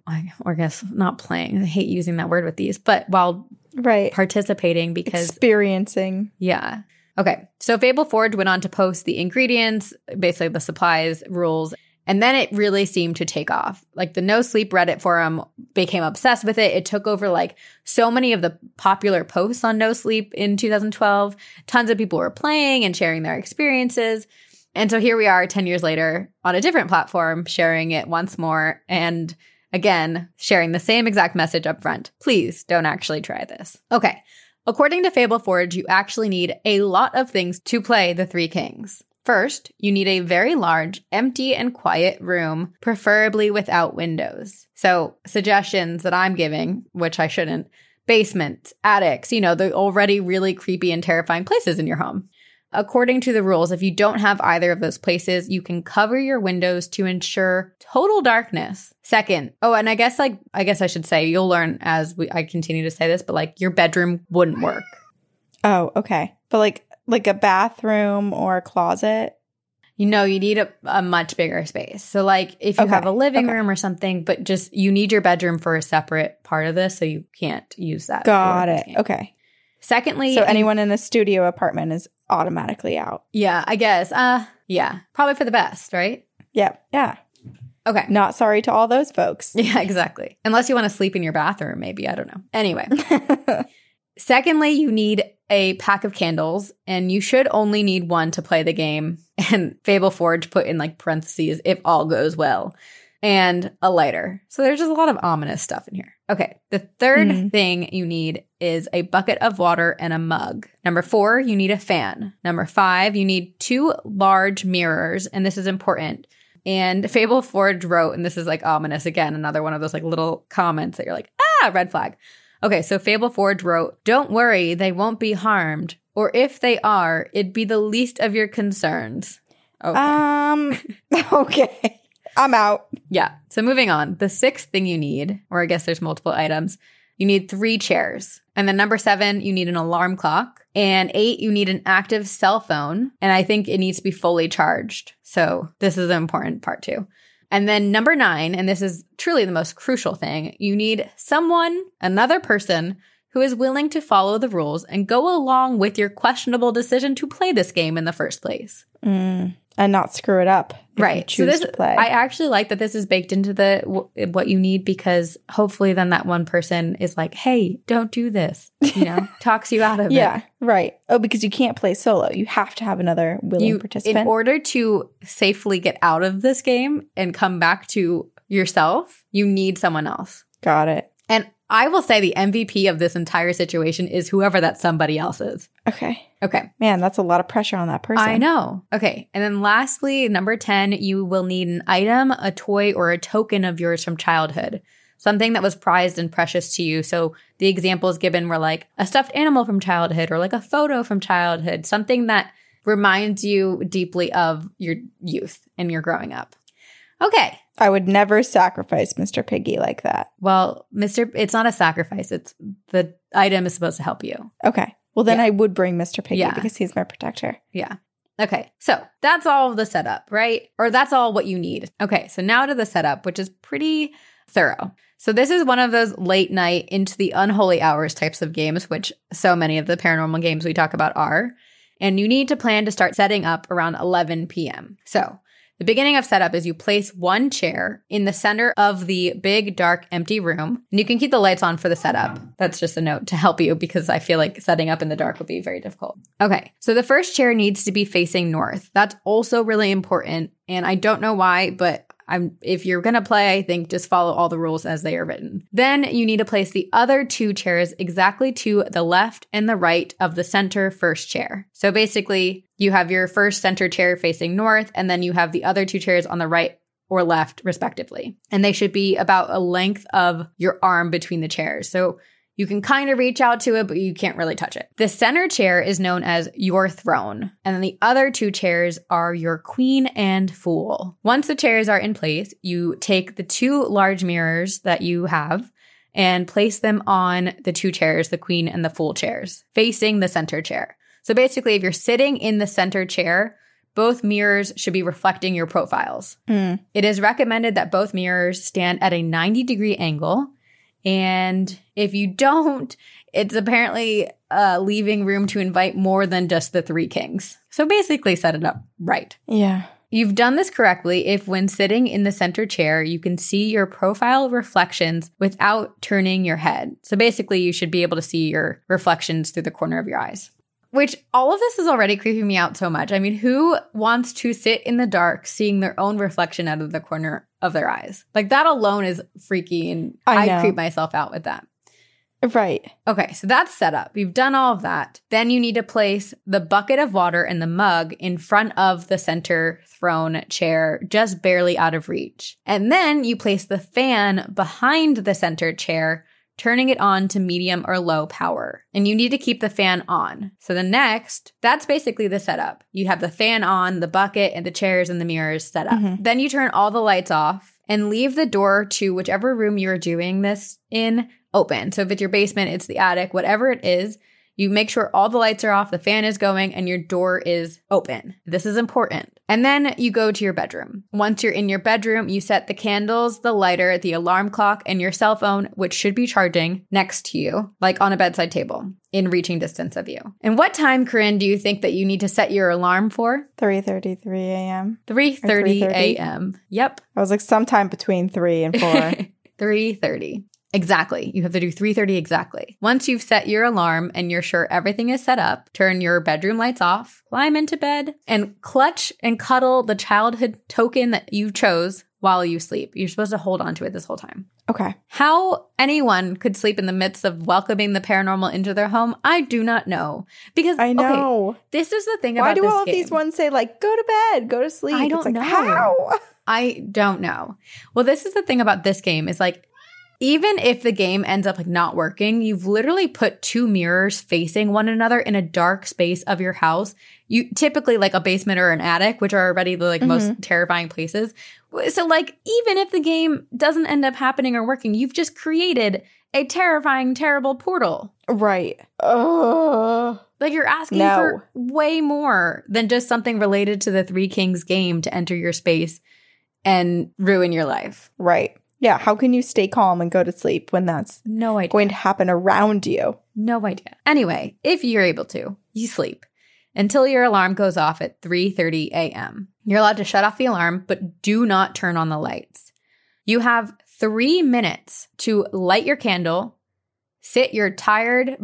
or I guess not playing. I hate using that word with these, but while Right. participating because Experiencing. Yeah. Okay. So Fable Forge went on to post the ingredients, basically the supplies, rules, and then it really seemed to take off. Like the No Sleep Reddit forum became obsessed with it. It took over like so many of the popular posts on No Sleep in 2012. Tons of people were playing and sharing their experiences. And so here we are 10 years later on a different platform, sharing it once more. And again, sharing the same exact message up front. Please don't actually try this. Okay. According to Fable Forge, you actually need a lot of things to play the Three Kings. First, you need a very large, empty, and quiet room, preferably without windows. So, suggestions that I'm giving, which I shouldn't basements, attics, you know, the already really creepy and terrifying places in your home. According to the rules, if you don't have either of those places, you can cover your windows to ensure total darkness. Second, oh, and I guess like I guess I should say you'll learn as we I continue to say this, but like your bedroom wouldn't work. Oh, okay. But like like a bathroom or a closet. You know, you need a, a much bigger space. So like if you Okay, have a living okay. room or something, but just you need your bedroom for a separate part of this, so you can't use that. Got it. Okay. Secondly, So anyone in a studio apartment is automatically out. yeah, I guess. Uh yeah, probably for the best, right? Yep. Yeah. Okay. Not sorry to all those folks. Yeah, exactly. Unless you want to sleep in your bathroom, maybe. I don't know. Anyway. Secondly, you need a pack of candles, and you should only need one to play the game. And Fable Forge put in like parentheses, if all goes well, and a lighter. So there's just a lot of ominous stuff in here. Okay. The third Mhm. thing you need is a bucket of water and a mug. Number four, you need a fan. Number five, you need two large mirrors, and this is important. And Fable Forge wrote, and this is like ominous again, another one of those like little comments that you're like, ah, red flag. Okay, so Fable Forge wrote, Don't worry, they won't be harmed. Or if they are, it'd be the least of your concerns. Okay. Um okay. I'm out. yeah. So moving on. The sixth thing you need, or I guess there's multiple items, you need three chairs. And then number seven, you need an alarm clock. And eight, you need an active cell phone. And I think it needs to be fully charged. So this is an important part too. And then number nine, and this is truly the most crucial thing, you need someone, another person who is willing to follow the rules and go along with your questionable decision to play this game in the first place. Mm, and not screw it up. Right. So this, to play. I actually like that this is baked into the w- what you need because hopefully then that one person is like, "Hey, don't do this," you know, talks you out of yeah. it. Yeah, right. Oh, because you can't play solo. You have to have another willing You, participant. in order to safely get out of this game and come back to yourself, you need someone else. Got it. And I will say the MVP of this entire situation is whoever that somebody else is. Okay. Okay. Man, that's a lot of pressure on that person. I know. Okay. And then lastly, number 10, you will need an item, a toy, or a token of yours from childhood. Something that was prized and precious to you. So the examples given were like a stuffed animal from childhood or like a photo from childhood, something that reminds you deeply of your youth and your growing up. Okay. I would never sacrifice Mr. Piggy like that. Well, Mr. It's not a sacrifice. It's the item is supposed to help you. Okay. Well, then Yeah. I would bring Mr. Piggy Yeah. because he's my protector. Yeah. Okay. So that's all the setup, right? Or that's all what you need. Okay. So now to the setup, which is pretty thorough. So this is one of those late night into the unholy hours types of games, which so many of the paranormal games we talk about are. And you need to plan to start setting up around 11 p.m. So the beginning of setup is you place one chair in the center of the big, dark, empty room. And you can keep the lights on for the setup. That's just a note to help you because I feel like setting up in the dark would be very difficult. Okay. So the first chair needs to be facing north. That's also really important. And I don't know why, but I'm if you're going to play, I think just follow all the rules as they are written. Then you need to place the other two chairs exactly to the left and the right of the center first chair. So basically, you have your first center chair facing north and then you have the other two chairs on the right or left respectively. And they should be about a length of your arm between the chairs. So you can kind of reach out to it, but you can't really touch it. The center chair is known as your throne, and then the other two chairs are your queen and fool. Once the chairs are in place, you take the two large mirrors that you have and place them on the two chairs, the queen and the fool chairs, facing the center chair. So basically, if you're sitting in the center chair, both mirrors should be reflecting your profiles. Mm. It is recommended that both mirrors stand at a 90 degree angle and if you don't, it's apparently uh, leaving room to invite more than just the three kings. So basically, set it up right. Yeah. You've done this correctly if, when sitting in the center chair, you can see your profile reflections without turning your head. So basically, you should be able to see your reflections through the corner of your eyes. Which all of this is already creeping me out so much. I mean, who wants to sit in the dark seeing their own reflection out of the corner of their eyes? Like that alone is freaky and I I, creep myself out with that. Right. Okay, so that's set up. You've done all of that. Then you need to place the bucket of water and the mug in front of the center throne chair, just barely out of reach. And then you place the fan behind the center chair, turning it on to medium or low power. And you need to keep the fan on. So the next, that's basically the setup. You have the fan on, the bucket, and the chairs and the mirrors set up. Mhm. Then you turn all the lights off and leave the door to whichever room you're doing this in open. So if it's your basement, it's the attic, whatever it is, you make sure all the lights are off, the fan is going, and your door is open. This is important. And then you go to your bedroom. Once you're in your bedroom, you set the candles, the lighter, the alarm clock, and your cell phone, which should be charging next to you, like on a bedside table in reaching distance of you. And what time, Corinne, do you think that you need to set your alarm for? 3:33 a.m. 3:30 3:30? a.m. Yep. I was like sometime between 3 and 4. 3:30. Exactly. You have to do 3:30 exactly. Once you've set your alarm and you're sure everything is set up, turn your bedroom lights off, climb into bed, and clutch and cuddle the childhood token that you chose while you sleep. You're supposed to hold on to it this whole time. okay. How anyone could sleep in the midst of welcoming the paranormal into their home, I do not know. Because I okay, know. this is the thing about Why do all of these ones say like go to bed, go to sleep? I don't like, know. How? I don't know. Well, this is the thing about this game is like even if the game ends up like not working, you've literally put two mirrors facing one another in a dark space of your house. You typically like a basement or an attic, which are already the like most mm-hmm. terrifying places. So like even if the game doesn't end up happening or working, you've just created a terrifying, terrible portal. Right. Like you're asking No. for way more than just something related to the Three Kings game to enter your space and ruin your life. Right. Yeah. How can you stay calm and go to sleep when that's No idea. going to happen around you? No idea. Anyway, if you're able to, you sleep until your alarm goes off at 3:30 a.m. You're allowed to shut off the alarm, but do not turn on the lights. You have 3 minutes to light your candle, sit your tired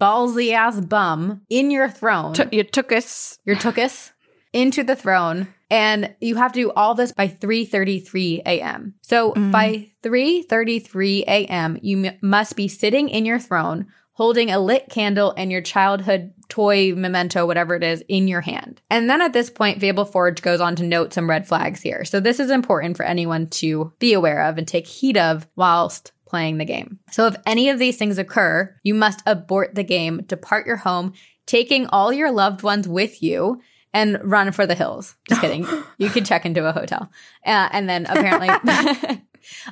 ballsy ass bum in your throne. you took us. your tuchus into the throne and you have to do all this by 3:33 a.m. So Mm. by 3:33 a.m. you m- must be sitting in your throne holding a lit candle and your childhood toy memento whatever it is in your hand. And then at this point Fable Forge goes on to note some red flags here. So this is important for anyone to be aware of and take heed of whilst playing the game. So if any of these things occur, you must abort the game, depart your home, taking all your loved ones with you and run for the hills. Just kidding. you could check into a hotel. Uh, and then apparently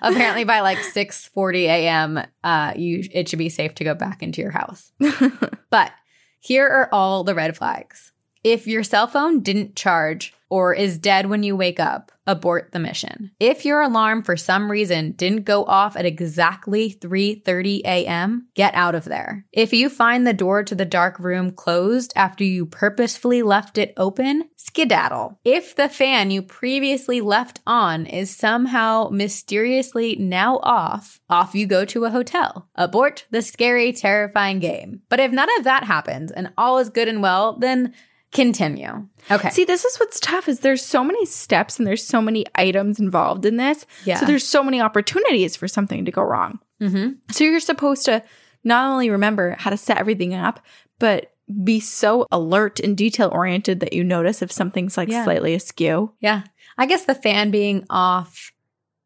apparently by like 6:40 a.m. uh you it should be safe to go back into your house. but here are all the red flags. If your cell phone didn't charge or is dead when you wake up, abort the mission. If your alarm for some reason didn't go off at exactly 3:30 a.m., get out of there. If you find the door to the dark room closed after you purposefully left it open, skedaddle. If the fan you previously left on is somehow mysteriously now off, off you go to a hotel. Abort the scary, terrifying game. But if none of that happens and all is good and well, then Continue. Okay. See, this is what's tough is there's so many steps and there's so many items involved in this. Yeah. So there's so many opportunities for something to go wrong. mm-hmm. So you're supposed to not only remember how to set everything up, but be so alert and detail oriented that you notice if something's like Yeah. slightly askew. Yeah. I guess the fan being off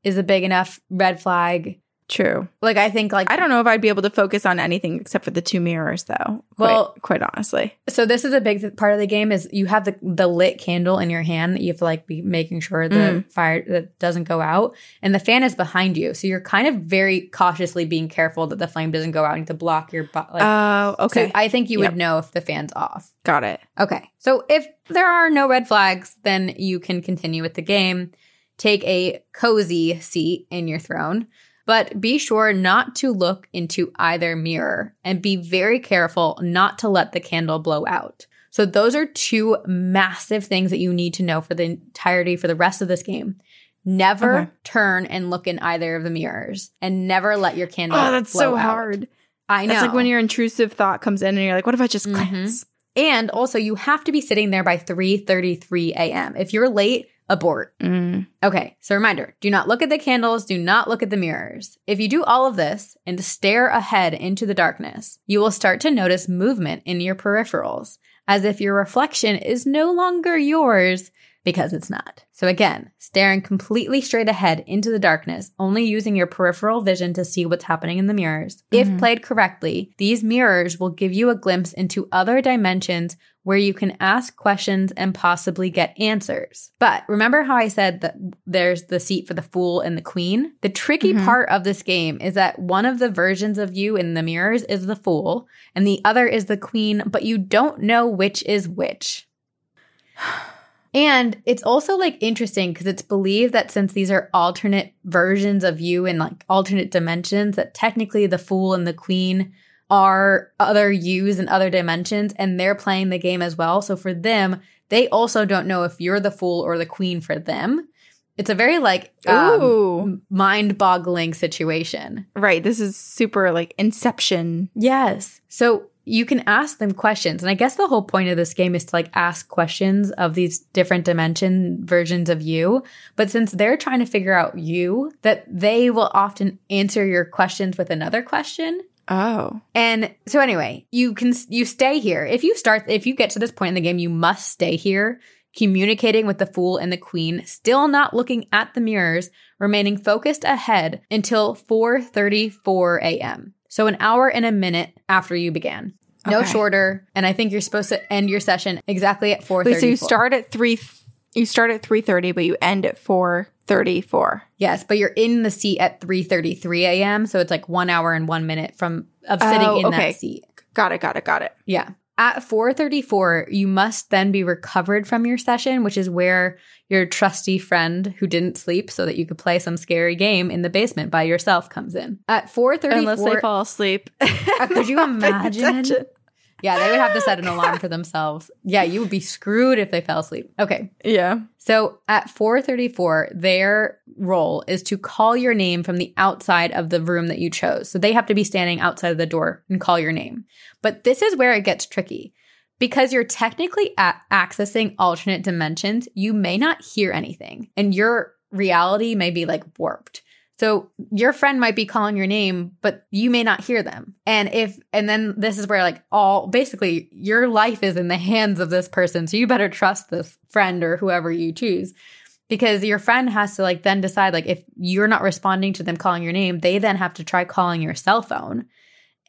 is a big enough red flag. True. Like I think like I don't know if I'd be able to focus on anything except for the two mirrors though. Quite, Well- quite honestly. so this is a big th- part of the game is you have the the lit candle in your hand that you have to like be making sure the Mm. fire that doesn't go out and the fan is behind you so you're kind of very cautiously being careful that the flame doesn't go out and to block your bu- like Oh, okay. so I think you Yep. would know if the fan's off Got it. Okay. So if there are no red flags, then you can continue with the game. Take a cozy seat in your throne, but be sure not to look into either mirror and be very careful not to let the candle blow out. So those are two massive things that you need to know for the entirety for the rest of this game. Never Okay. turn and look in either of the mirrors and never let your candle Oh, that's so out. hard. I know. It's like when your intrusive thought comes in and you're like, what if I just Mhm. glance? And also, you have to be sitting there by 3:33 a.m. If you're late, abort. Mm. Okay, so reminder, do not look at the candles, do not look at the mirrors. If you do all of this and stare ahead into the darkness, you will start to notice movement in your peripherals, as if your reflection is no longer yours because it's not. So again, staring completely straight ahead into the darkness, only using your peripheral vision to see what's happening in the mirrors. If Mhm. played correctly, these mirrors will give you a glimpse into other dimensions where you can ask questions and possibly get answers. But remember how I said that there's the seat for the fool and the queen? The tricky Mhm. part of this game is that one of the versions of you in the mirrors is the fool and the other is the queen, but you don't know which is which. And it's also like interesting because it's believed that since these are alternate versions of you in like alternate dimensions, that technically the fool and the queen are other yous in other dimensions and they're playing the game as well. So for them, they also don't know if you're the fool or the queen for them. It's a very like um, mind boggling situation. Right. This is super like Inception. Yes. So you can ask them questions. And I guess the whole point of this game is to like ask questions of these different dimension versions of you. But since they're trying to figure out you, that they will often answer your questions with another question. Oh. And so anyway, you can you stay here. If you start if you get to this point in the game, you must stay here, communicating with the fool and the queen, still not looking at the mirrors, remaining focused ahead until 4:34 a.m. So an hour and a minute after you began. No Okay. shorter, and I think you're supposed to end your session exactly at 4:34. So you start at three you start at three thirty, but you end at four thirty four. Yes, but you're in the seat at 3:33 a.m., so it's like 1 hour and 1 minute from of sitting Oh, in okay. that seat. Got it, got it, got it. Yeah. At 4:34, you must then be recovered from your session, which is where your trusty friend who didn't sleep so that you could play some scary game in the basement by yourself comes in. At 4:34, Unless they fall asleep. Uh, could you imagine? Yeah, they would have to set an alarm for themselves. Yeah, you would be screwed if they fell asleep. Okay. Yeah. So at 4:34, their role is to call your name from the outside of the room that you chose. So they have to be standing outside of the door and call your name. But this is where it gets tricky. Because you're technically a- accessing alternate dimensions, you may not hear anything and your reality may be like warped. So your friend might be calling your name, but you may not hear them. And if, and then this is where like all, basically your life is in the hands of this person. So you better trust this friend or whoever you choose because your friend has to like then decide like if you're not responding to them calling your name, they then have to try calling your cell phone.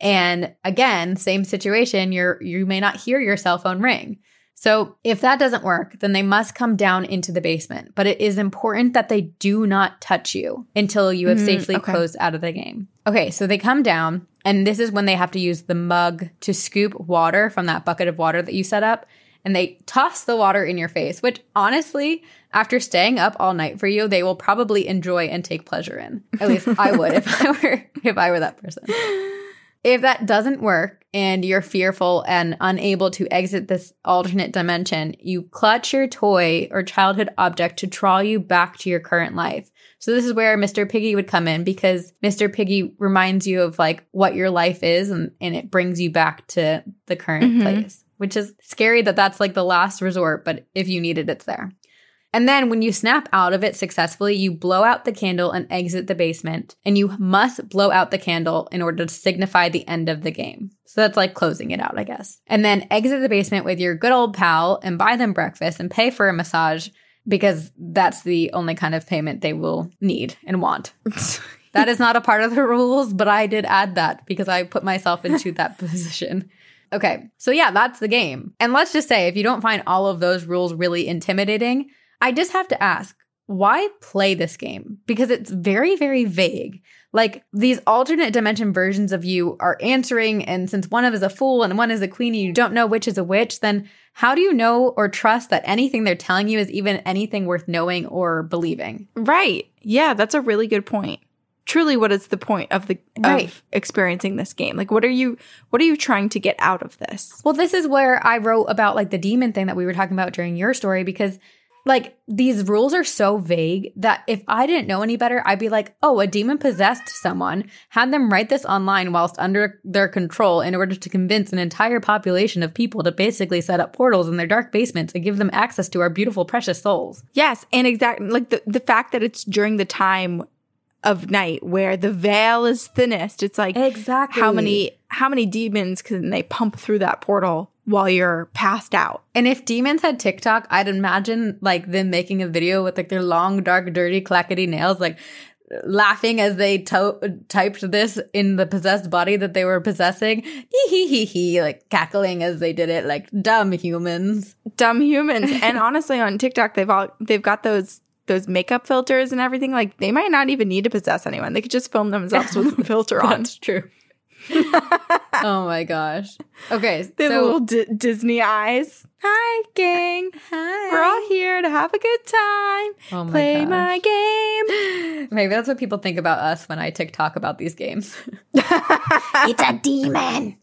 And again, same situation, you're you may not hear your cell phone ring. So if that doesn't work, then they must come down into the basement. But it is important that they do not touch you until you have Mm, safely okay. closed out of the game. Okay, so they come down, and this is when they have to use the mug to scoop water from that bucket of water that you set up. And they toss the water in your face, which honestly, after staying up all night for you, they will probably enjoy and take pleasure in. At least I would if I were if I were that person. If that doesn't work and you're fearful and unable to exit this alternate dimension, you clutch your toy or childhood object to draw you back to your current life. So this is where Mr. Piggy would come in because Mr. Piggy reminds you of like what your life is and, and it brings you back to the current Mhm. place. which is scary that that's like the last resort, but if you need it, it's there. And then when you snap out of it successfully, you blow out the candle and exit the basement. And you must blow out the candle in order to signify the end of the game. So that's like closing it out, I guess. And then exit the basement with your good old pal and buy them breakfast and pay for a massage because that's the only kind of payment they will need and want. that is not a part of the rules, but I did add that because I put myself into that position. Okay, so yeah, that's the game. And let's just say if you don't find all of those rules really intimidating, I just have to ask, why play this game? Because it's very, very vague. Like these alternate dimension versions of you are answering, and since one of is a fool and one is a queen, and you don't know which is a witch, then how do you know or trust that anything they're telling you is even anything worth knowing or believing? Right. Yeah, that's a really good point. Truly, what is the point of the Right. of experiencing this game? Like, what are you what are you trying to get out of this? Well, this is where I wrote about like the demon thing that we were talking about during your story because like these rules are so vague that if I didn't know any better, I'd be like, oh, a demon possessed someone, had them write this online whilst under their control in order to convince an entire population of people to basically set up portals in their dark basements and give them access to our beautiful, precious souls. Yes, and exactly like the the fact that it's during the time of night where the veil is thinnest. It's like Exactly. how many how many demons can they pump through that portal while you're passed out? And if demons had TikTok, I'd imagine like them making a video with like their long, dark, dirty, clackety nails, like laughing as they to- typed this in the possessed body that they were possessing. Hee hee hee hee, like cackling as they did it, like dumb humans. Dumb humans. and honestly, on TikTok, they've all they've got those those makeup filters and everything. Like they might not even need to possess anyone. They could just film themselves with a filter on. That's true. oh my gosh. Okay, have so little D- Disney eyes. Hi, gang. Hi. We're all here to have a good time. Oh my Play gosh. my game. Maybe that's what people think about us when I TikTok about these games. it's a demon.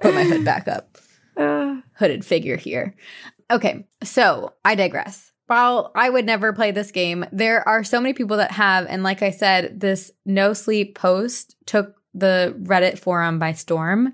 Put my hood back up. Uh, hooded figure here. Okay, so I digress. While I would never play this game, there are so many people that have. And like I said, this no sleep post took the Reddit forum by storm.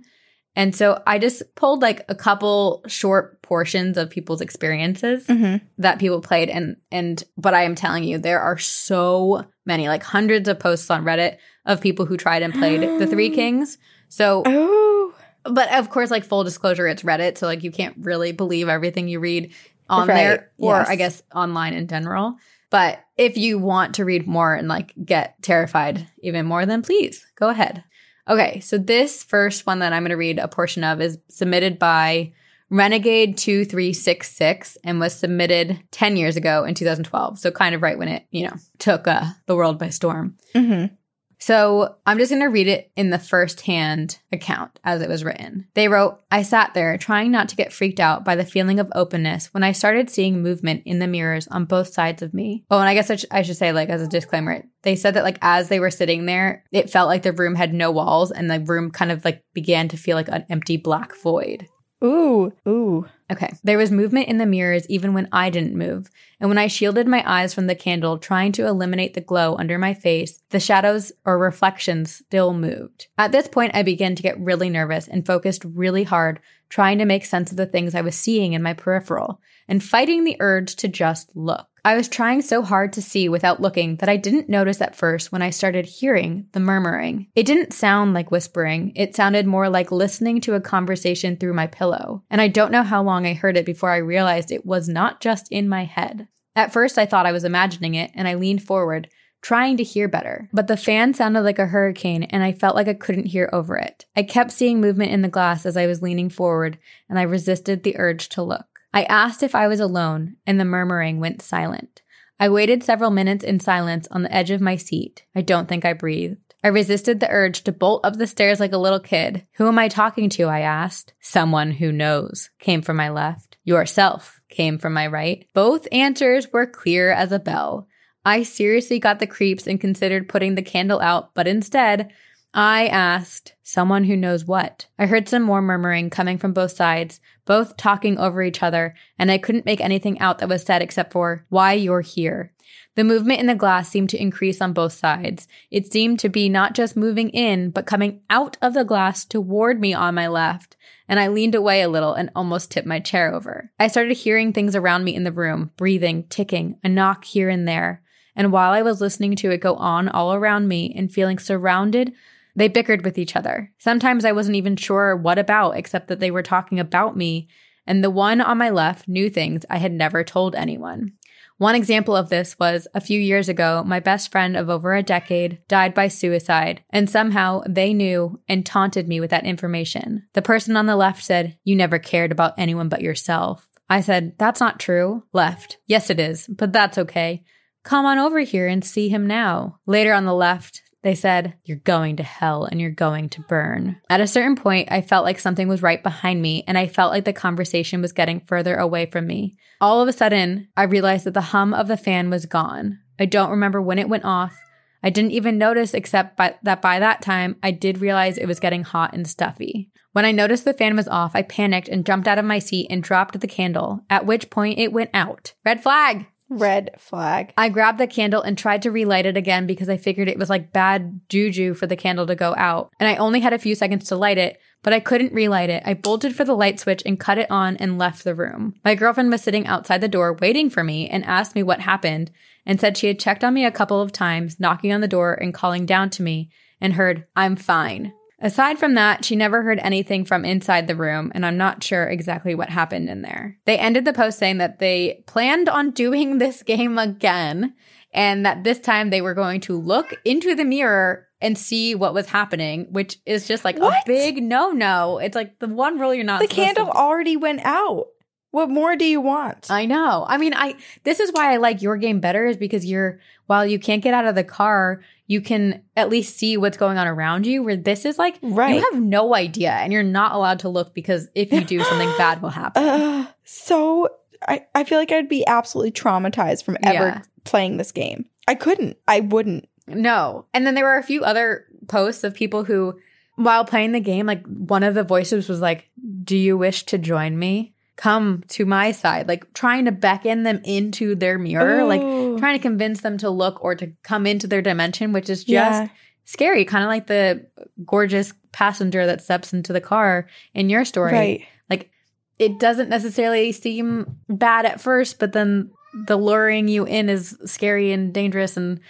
And so I just pulled like a couple short portions of people's experiences Mhm. that people played and and but I am telling you there are so many like hundreds of posts on Reddit of people who tried and played the 3 Kings. So Oh. but of course, like full disclosure, it's Reddit, so like you can't really believe everything you read on Right, there, or yes. I guess online in general. But if you want to read more and like get terrified even more, then please go ahead. Okay, so this first one that I'm going to read a portion of is submitted by Renegade 2366 and was submitted 10 years ago in 2012. So kind of right when it, you know, took uh, the world by storm. Mm-hmm. So I'm just going to read it in the first hand account as it was written. They wrote, I sat there trying not to get freaked out by the feeling of openness when I started seeing movement in the mirrors on both sides of me. Oh, and I guess I, sh- I should say, like, as a disclaimer, they said that, like, as they were sitting there, it felt like the room had no walls and the room kind of like began to feel like an empty black void. Ooh. Ooh. Okay. There was movement in the mirrors even when I didn't move. And when I shielded my eyes from the candle, trying to eliminate the glow under my face, the shadows or reflections still moved. At this point, I began to get really nervous and focused really hard, trying to make sense of the things I was seeing in my peripheral and fighting the urge to just look. I was trying so hard to see without looking that I didn't notice at first when I started hearing the murmuring. It didn't sound like whispering, it sounded more like listening to a conversation through my pillow. And I don't know how long I heard it before I realized it was not just in my head. At first, I thought I was imagining it, and I leaned forward, trying to hear better. But the fan sounded like a hurricane, and I felt like I couldn't hear over it. I kept seeing movement in the glass as I was leaning forward, and I resisted the urge to look. I asked if I was alone, and the murmuring went silent. I waited several minutes in silence on the edge of my seat. I don't think I breathed. I resisted the urge to bolt up the stairs like a little kid. Who am I talking to? I asked. Someone who knows came from my left. Yourself came from my right. Both answers were clear as a bell. I seriously got the creeps and considered putting the candle out, but instead, I asked someone who knows what. I heard some more murmuring coming from both sides, both talking over each other, and I couldn't make anything out that was said except for, why you're here. The movement in the glass seemed to increase on both sides. It seemed to be not just moving in, but coming out of the glass toward me on my left. And I leaned away a little and almost tipped my chair over. I started hearing things around me in the room, breathing, ticking, a knock here and there. And while I was listening to it go on all around me and feeling surrounded, they bickered with each other. Sometimes I wasn't even sure what about, except that they were talking about me. And the one on my left knew things I had never told anyone. One example of this was a few years ago, my best friend of over a decade died by suicide, and somehow they knew and taunted me with that information. The person on the left said, You never cared about anyone but yourself. I said, That's not true. Left, Yes, it is, but that's okay. Come on over here and see him now. Later on the left, they said, You're going to hell and you're going to burn. At a certain point, I felt like something was right behind me, and I felt like the conversation was getting further away from me. All of a sudden, I realized that the hum of the fan was gone. I don't remember when it went off. I didn't even notice, except by, that by that time, I did realize it was getting hot and stuffy. When I noticed the fan was off, I panicked and jumped out of my seat and dropped the candle, at which point it went out. Red flag! Red flag. I grabbed the candle and tried to relight it again because I figured it was like bad juju for the candle to go out. And I only had a few seconds to light it, but I couldn't relight it. I bolted for the light switch and cut it on and left the room. My girlfriend was sitting outside the door waiting for me and asked me what happened and said she had checked on me a couple of times, knocking on the door and calling down to me, and heard, I'm fine. Aside from that, she never heard anything from inside the room, and I'm not sure exactly what happened in there. They ended the post saying that they planned on doing this game again, and that this time they were going to look into the mirror and see what was happening, which is just like What? a big no no. It's like the one rule you're not The candle already went out. What more do you want? I know. I mean, I this is why I like your game better is because you're while you can't get out of the car, you can at least see what's going on around you. Where this is like Right. you have no idea and you're not allowed to look because if you do something bad will happen. Uh, so I, I feel like I'd be absolutely traumatized from ever Yeah. playing this game. I couldn't. I wouldn't. No. And then there were a few other posts of people who while playing the game, like one of the voices was like, "Do you wish to join me? Come to my side." Like trying to beckon them into their mirror, like trying to convince them to look or to come into their dimension, which is just Yeah. scary, kind of like the gorgeous passenger that steps into the car in your story. Right. Like it doesn't necessarily seem bad at first, but then the luring you in is scary and dangerous and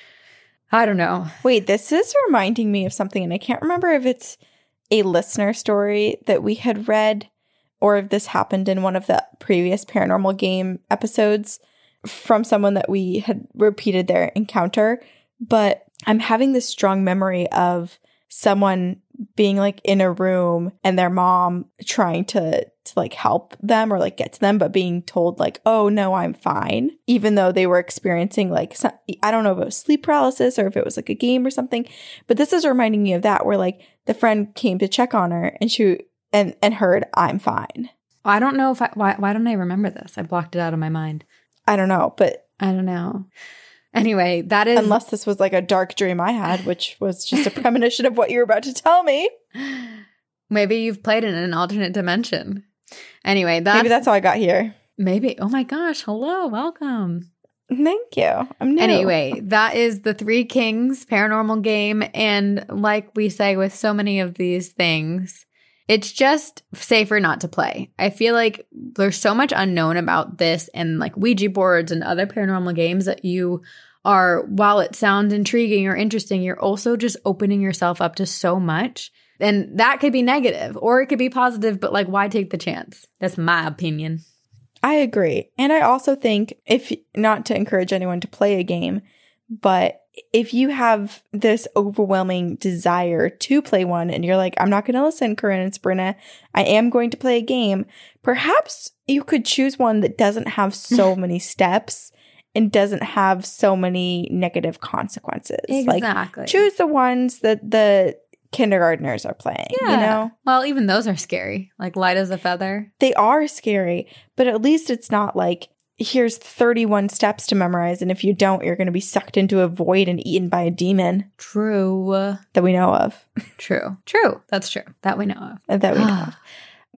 I don't know. Wait, this is reminding me of something, and I can't remember if it's a listener story that we had read or if this happened in one of the previous paranormal game episodes from someone that we had repeated their encounter. But I'm having this strong memory of someone being like in a room and their mom trying to to like help them or like get to them but being told like oh no i'm fine even though they were experiencing like some, i don't know if it was sleep paralysis or if it was like a game or something but this is reminding me of that where like the friend came to check on her and she and and heard i'm fine I don't know if I why why don't I remember this? I blocked it out of my mind. i don't know but I don't know. Anyway, that is unless this was like a dark dream i had which was just a premonition of what you were about to tell me maybe you've played in an alternate dimension. Anyway, that's maybe that's how i got here maybe. Oh my gosh! Hello, welcome. thank you i'm new Anyway, that is the Three Kings paranormal game. And like we say with so many of these things, it's just safer not to play. I feel like there's so much unknown about this and like Ouija boards and other paranormal games that you are, while it sounds intriguing or interesting, you're also just opening yourself up to so much. And that could be negative or it could be positive, but like, why take the chance? That's my opinion. I agree. And I also think if not to encourage anyone to play a game, but if you have this overwhelming desire to play one and you're like, I'm not going to listen, Corinne and Sabrina, I am going to play a game, perhaps you could choose one that doesn't have so many steps and doesn't have so many negative consequences. Like Exactly. choose the ones that the kindergartners are playing, yeah. you know? Well, even those are scary. Like light as a feather. they are scary, but at least it's not like here's 31 steps to memorize. And if you don't, you're going to be sucked into a void and eaten by a demon True. that we know of. True. True. That's true. That we know of. That we know of.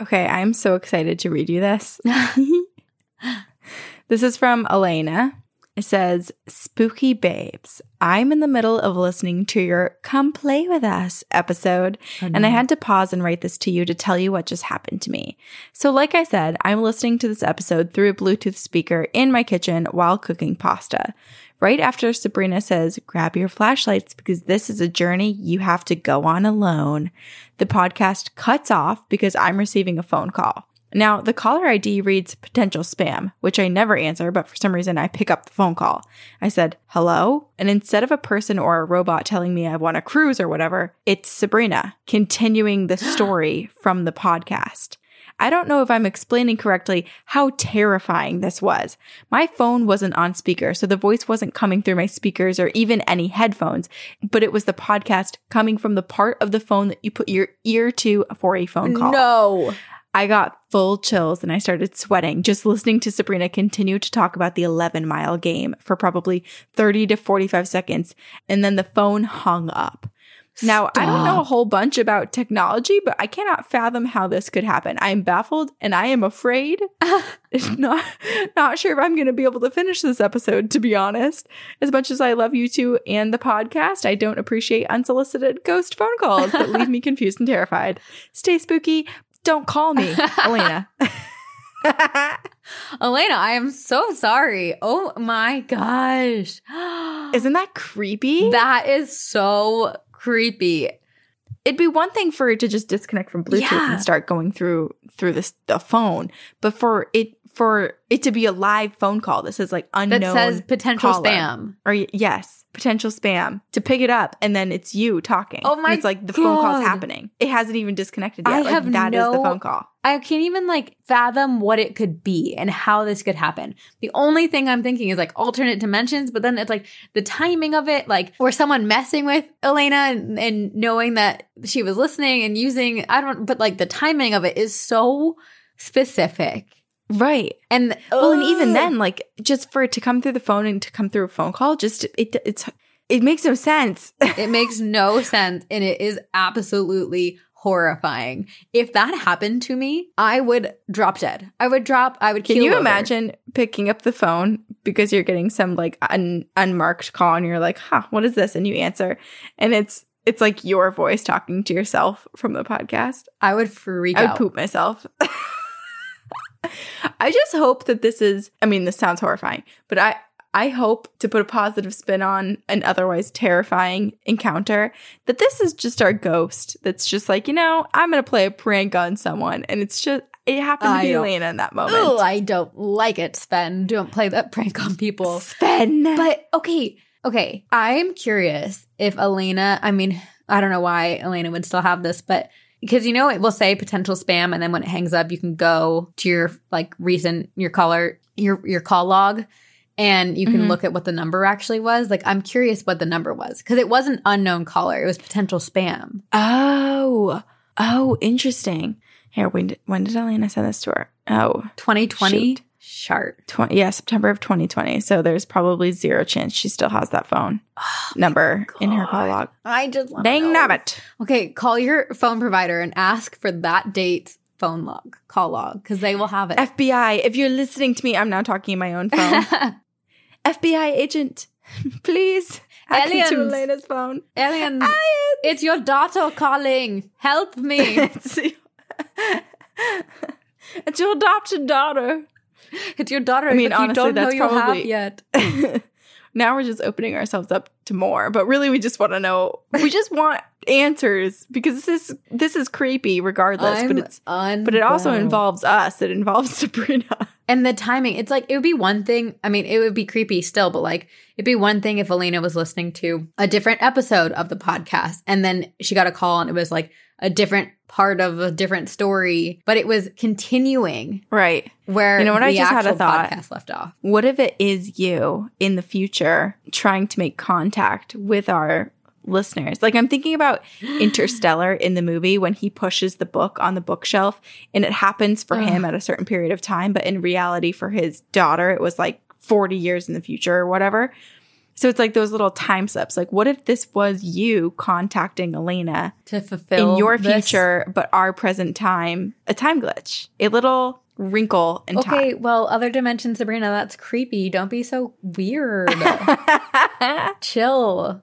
Okay, I'm so excited to read you this. this is from Elena. It says, Spooky Babes, I'm in the middle of listening to your Come Play With Us episode, oh, and I had to pause and write this to you to tell you what just happened to me. So, like I said, I'm listening to this episode through a Bluetooth speaker in my kitchen while cooking pasta. Right after Sabrina says, grab your flashlights because this is a journey you have to go on alone, the podcast cuts off because I'm receiving a phone call. Now, the caller ID reads potential spam, which I never answer, but for some reason I pick up the phone call. I said, hello? And instead of a person or a robot telling me I want a cruise or whatever, it's Sabrina continuing the story from the podcast. I don't know if I'm explaining correctly how terrifying this was. My phone wasn't on speaker, so the voice wasn't coming through my speakers or even any headphones, but it was the podcast coming from the part of the phone that you put your ear to for a phone call. No. I got full chills and I started sweating just listening to Sabrina continue to talk about the 11 mile game for probably 30 to 45 seconds. And then the phone hung up. Now, I don't know a whole bunch about technology, but I cannot fathom how this could happen. I am baffled and I am afraid. not, not sure if I'm going to be able to finish this episode, to be honest. As much as I love you two and the podcast, I don't appreciate unsolicited ghost phone calls that leave me confused and terrified. Stay spooky. Don't call me, Elena. Elena, I am so sorry. Oh my gosh. Isn't that creepy? that is so creepy. It'd be one thing for it to just disconnect from Bluetooth Yeah. and start going through through this the phone, but for it for it to be a live phone call, this is like unknown. That says potential caller. spam. or yes, potential spam to pick it up, and then it's you talking. Oh my And it's like the phone call's God. happening. It hasn't even disconnected yet. I like, have that is the phone call. I can't even like fathom what it could be and how this could happen. The only thing I'm thinking is like alternate dimensions, but then it's like the timing of it, like or someone messing with Elena and, and knowing that she was listening and using, I don't, but like the timing of it is so specific. Right. And Well, and even then, like just for it to come through the phone and to come through a phone call, just it it's it makes no sense. it makes no sense and it is absolutely horrifying. If that happened to me, I would drop dead. I would drop, I would Can you over. imagine picking up the phone because you're getting some like un- unmarked call and you're like, "Huh, what is this?" and you answer, and it's it's like your voice talking to yourself from the podcast. I would freak out. I would out. poop myself. I just hope that this is. I mean, this sounds horrifying, but I I hope to put a positive spin on an otherwise terrifying encounter. That this is just our ghost. That's just like you know, I'm gonna play a prank on someone, and it's just it happened to I be Elena in that moment. Oh, I don't like it, Sven. Don't play that prank on people. Sven. But okay, okay. I'm curious if Elena, I mean, I don't know why Elena would still have this, but because you know it will say potential spam and then when it hangs up you can go to your like recent your caller your your call log and you can Mhm. look at what the number actually was. Like I'm curious what the number was because it wasn't unknown caller; it was potential spam. Oh, oh, interesting. Here, when did, when did Elena send this to her? Oh, 2020 Shoot. Sharp. 20, yeah, September of 2020. So there's probably zero chance she still has that phone oh number in her call log. I just Dang nabbit. Okay, call your phone provider and ask for that date phone log, call log, because they will have it. FBI, if you're listening to me, I'm now talking in my own phone. FBI agent, please. Aliens. Elena's phone. Aliens, Aliens. it's your daughter calling. Help me. it's, it's your adopted daughter. it's your daughter I mean, that you honestly, don't know that's you have probably- yet. now we're just opening ourselves up to more, but really we just want to know. We just want answers because this is this is creepy regardless, but it's but it also involves us. It involves Sabrina. And the timing, it's like it would be one thing. I mean, it would be creepy still, but like it'd be one thing if Elena was listening to a different episode of the podcast and then she got a call and it was like a different part of a different story, but it was continuing Right. where You know what, I just had a thought. podcast left off. What if it is you in the future trying to make contact with our listeners? Like I'm thinking about Interstellar in the movie when he pushes the book on the bookshelf and it happens for him at a certain period of time, but in reality for his daughter it was like 40 years in the future or whatever. So it's like those little time slips. Like what if this was you contacting Elena To fulfill in your this- future but our present time, a time glitch, a little wrinkle in time. Okay, well, other dimension, Sabrina, that's creepy. Don't be so weird. Chill.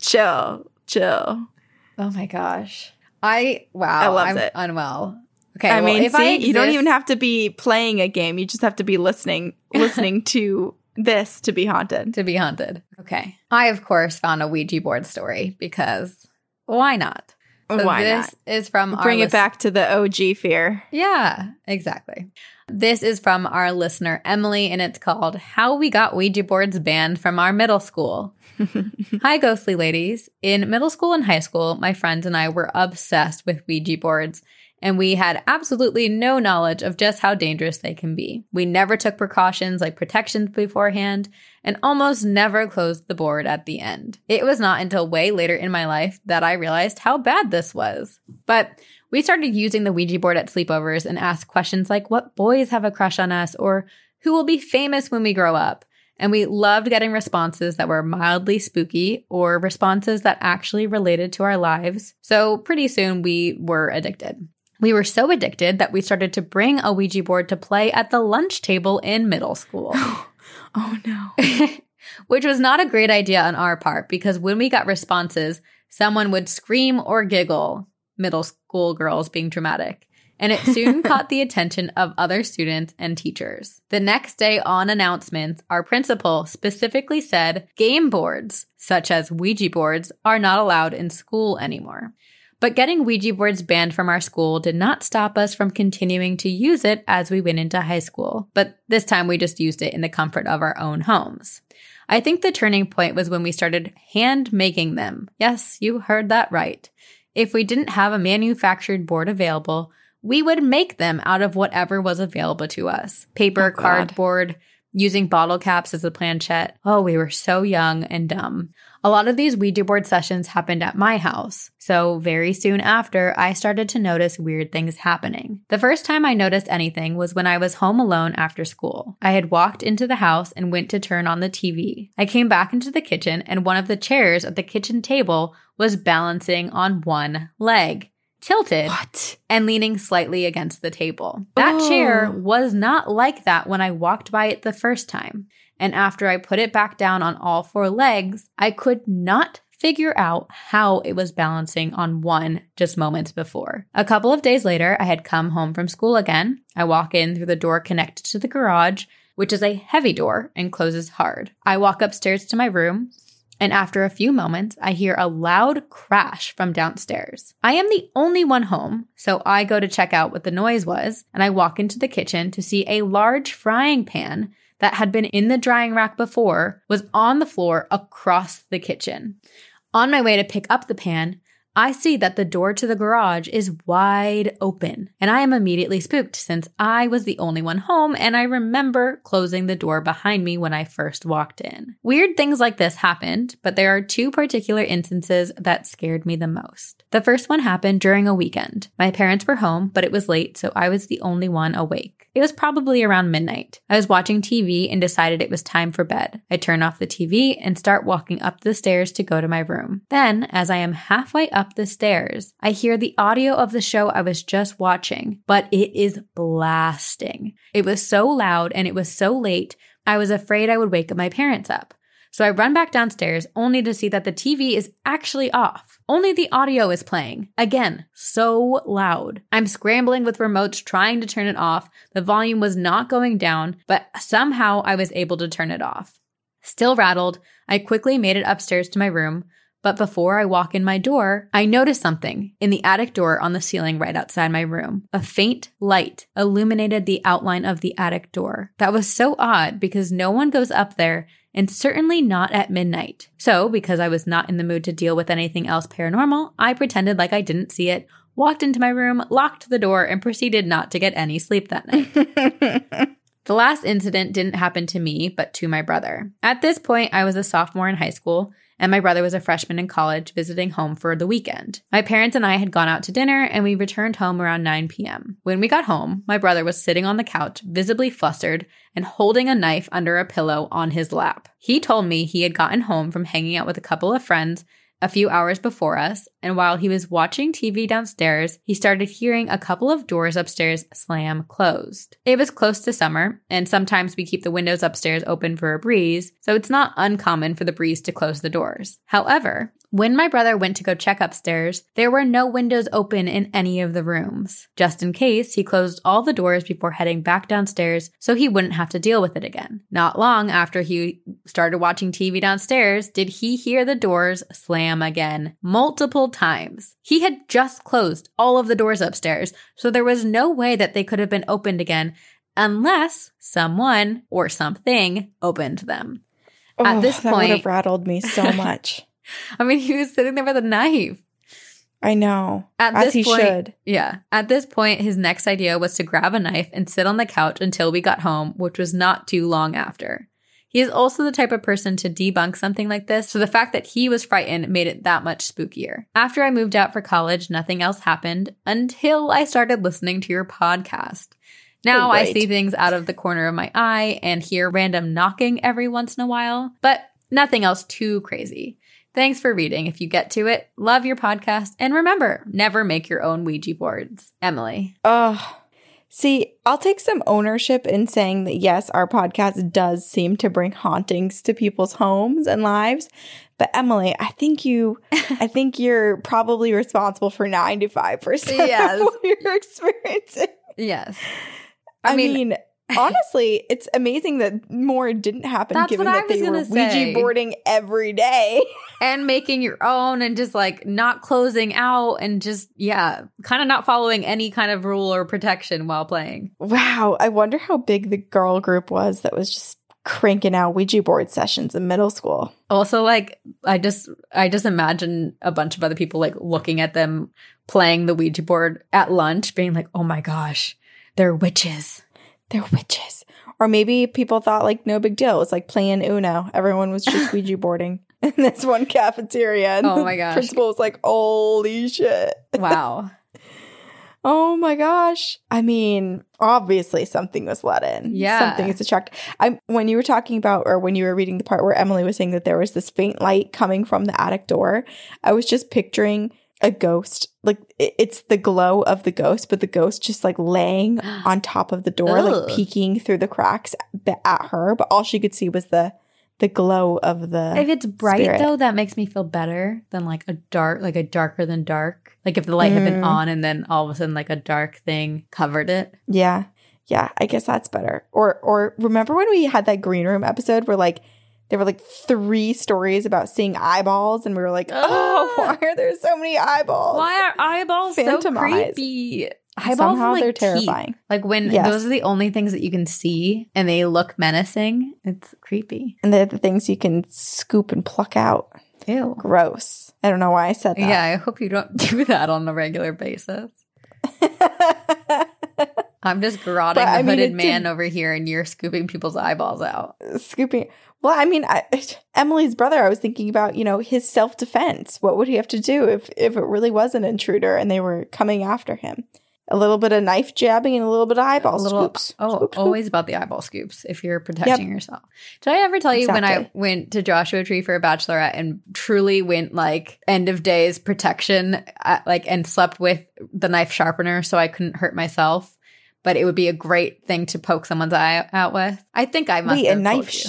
chill, chill. Oh my gosh. I wow. I loved I'm it. unwell. Okay. I well, mean, if see, I you don't even have to be playing a game. You just have to be listening, listening to this to be haunted. to be haunted. Okay. I of course found a Ouija board story because why not? So Why this is from our Bring it lis- back to the OG fear. Yeah, exactly. This is from our listener Emily and it's called How We Got Ouija Boards Banned from Our Middle School. Hi, ghostly ladies. In middle school and high school, my friends and I were obsessed with Ouija boards, and we had absolutely no knowledge of just how dangerous they can be. We never took precautions like protections beforehand, and almost never closed the board at the end. It was not until way later in my life that I realized how bad this was. But we started using the Ouija board at sleepovers and asked questions like what boys have a crush on us or who will be famous when we grow up. And we loved getting responses that were mildly spooky or responses that actually related to our lives. So pretty soon we were addicted. We were so addicted that we started to bring a Ouija board to play at the lunch table in middle school. Oh no. Which was not a great idea on our part because when we got responses, someone would scream or giggle, middle school girls being dramatic. And it soon caught the attention of other students and teachers. The next day on announcements, our principal specifically said game boards, such as Ouija boards, are not allowed in school anymore. But getting Ouija boards banned from our school did not stop us from continuing to use it as we went into high school. But this time we just used it in the comfort of our own homes. I think the turning point was when we started hand making them. Yes, you heard that right. If we didn't have a manufactured board available, we would make them out of whatever was available to us paper, Oh, cardboard, using bottle caps as a planchette. Oh, we were so young and dumb. A lot of these Ouija board sessions happened at my house. So, very soon after, I started to notice weird things happening. The first time I noticed anything was when I was home alone after school. I had walked into the house and went to turn on the TV. I came back into the kitchen, and one of the chairs at the kitchen table was balancing on one leg, tilted What? and leaning slightly against the table. That chair Oh. was not like that when I walked by it the first time. And after I put it back down on all four legs, I could not figure out how it was balancing on one just moments before. A couple of days later, I had come home from school again. I walk in through the door connected to the garage, which is a heavy door and closes hard. I walk upstairs to my room, and after a few moments, I hear a loud crash from downstairs. I am the only one home, so I go to check out what the noise was, and I walk into the kitchen to see a large frying pan that had been in the drying rack before was on the floor across the kitchen. On my way to pick up the pan, I see that the door to the garage is wide open, and I am immediately spooked since I was the only one home and I remember closing the door behind me when I first walked in. Weird things like this happened, but there are two particular instances that scared me the most. The first one happened during a weekend. My parents were home, but it was late, so I was the only one awake. It was probably around midnight. I was watching TV and decided it was time for bed. I turn off the TV and start walking up the stairs to go to my room. Then, as I am halfway up the stairs, I hear the audio of the show I was just watching, but it is blasting. It was so loud and it was so late, I was afraid I would wake my parents up. So I run back downstairs only to see that the TV is actually off. Only the audio is playing. Again, so loud. I'm scrambling with remotes trying to turn it off. The volume was not going down, but somehow I was able to turn it off. Still rattled, I quickly made it upstairs to my room. But before I walk in my door, I notice something in the attic door on the ceiling right outside my room. A faint light illuminated the outline of the attic door. That was so odd because no one goes up there and certainly not at midnight. So, because I was not in the mood to deal with anything else paranormal, I pretended like I didn't see it, walked into my room, locked the door, and proceeded not to get any sleep that night. The last incident didn't happen to me, but to my brother. At this point, I was a sophomore in high school, and my brother was a freshman in college visiting home for the weekend. My parents and I had gone out to dinner, and we returned home around 9 p.m. When we got home, my brother was sitting on the couch, visibly flustered, and holding a knife under a pillow on his lap. He told me he had gotten home from hanging out with a couple of friends a few hours before us, and while he was watching TV downstairs, he started hearing a couple of doors upstairs slam closed. It was close to summer, and sometimes we keep the windows upstairs open for a breeze, so it's not uncommon for the breeze to close the doors. However, when my brother went to go check upstairs, there were no windows open in any of the rooms. Just in case, he closed all the doors before heading back downstairs so he wouldn't have to deal with it again. Not long after he started watching TV downstairs, did he hear the doors slam again multiple times. He had just closed all of the doors upstairs, so there was no way that they could have been opened again unless someone or something opened them. Oh, At this that would point- have rattled me so much. I mean, he was sitting there with a knife. I know. At As this point, should. Yeah. At this point, his next idea was to grab a knife and sit on the couch until we got home, which was not too long after. He is also the type of person to debunk something like this, so the fact that he was frightened made it that much spookier. After I moved out for college, nothing else happened until I started listening to your podcast. Now I see things out of the corner of my eye and hear random knocking every once in a while, but nothing else too crazy. Thanks for reading. If you get to it, love your podcast. And remember, never make your own Ouija boards. Emily. Oh, see, I'll take some ownership in saying that yes, our podcast does seem to bring hauntings to people's homes and lives. But Emily, I think you, I think you're probably responsible for ninety five percent Yes. of what you're experiencing. Yes. I, mean, honestly, it's amazing that more didn't happen, That's given what I that they were gonna Ouija boarding every day. and making your own and just like not closing out and just, yeah, kind of not following any kind of rule or protection while playing. Wow, I wonder how big the girl group was that was just cranking out Ouija board sessions in middle school. Also, like, I just, I just imagine a bunch of other people like looking at them playing the Ouija board at lunch, being like, oh my gosh, they're witches. They're witches. Or maybe people thought like no big deal. It was like playing Uno. Everyone was just Ouija boarding in this one cafeteria. And Oh my gosh. Principal was like, holy shit. Wow. Oh my gosh. I mean, obviously something was let in. Yeah. Something is attracted. I when you were talking about or when you were reading the part where Emily was saying that there was this faint light coming from the attic door, I was just picturing a ghost. Like it's the glow of the ghost, but the ghost just like laying on top of the door, Ugh. like peeking through the cracks at her, but all she could see was the the glow of the If it's bright spirit. though, that makes me feel better than like a dark, like a darker than dark. Like if the light had been Mm. on and then all of a sudden like a dark thing covered it. Yeah. Yeah, I guess that's better. Or or remember when we had that Greenroom episode where like there were like three stories about seeing eyeballs and we were like, "Oh, why are there so many eyeballs?" Why are eyeballs Phantom so eyes. creepy? Eyeballs Somehow are like they're teeth. terrifying. Like when Yes. those are the only things that you can see and they look menacing. It's creepy. And they're the things you can scoop and pluck out. Ew. Gross. I don't know why I said that. Yeah, I hope you don't do that on a regular basis. I'm just garroting But, I the mean, hooded it man did- over here, and you're scooping people's eyeballs out. Scooping. Well, I mean, I, Emily's brother. I was thinking about you know his self defense. What would he have to do if if it really was an intruder and they were coming after him? A little bit of knife jabbing and a little bit of eyeball A little- scoops. Oh, Scoop, scoop. always about the eyeball scoops if you're protecting yourself. Did I ever tell you when I went to Joshua Tree for a bachelorette and truly went like end of days protection, uh, like and slept with the knife sharpener so I couldn't hurt myself? But it would be a great thing to poke someone's eye out with. I think I must Wait, have a knife. Sh-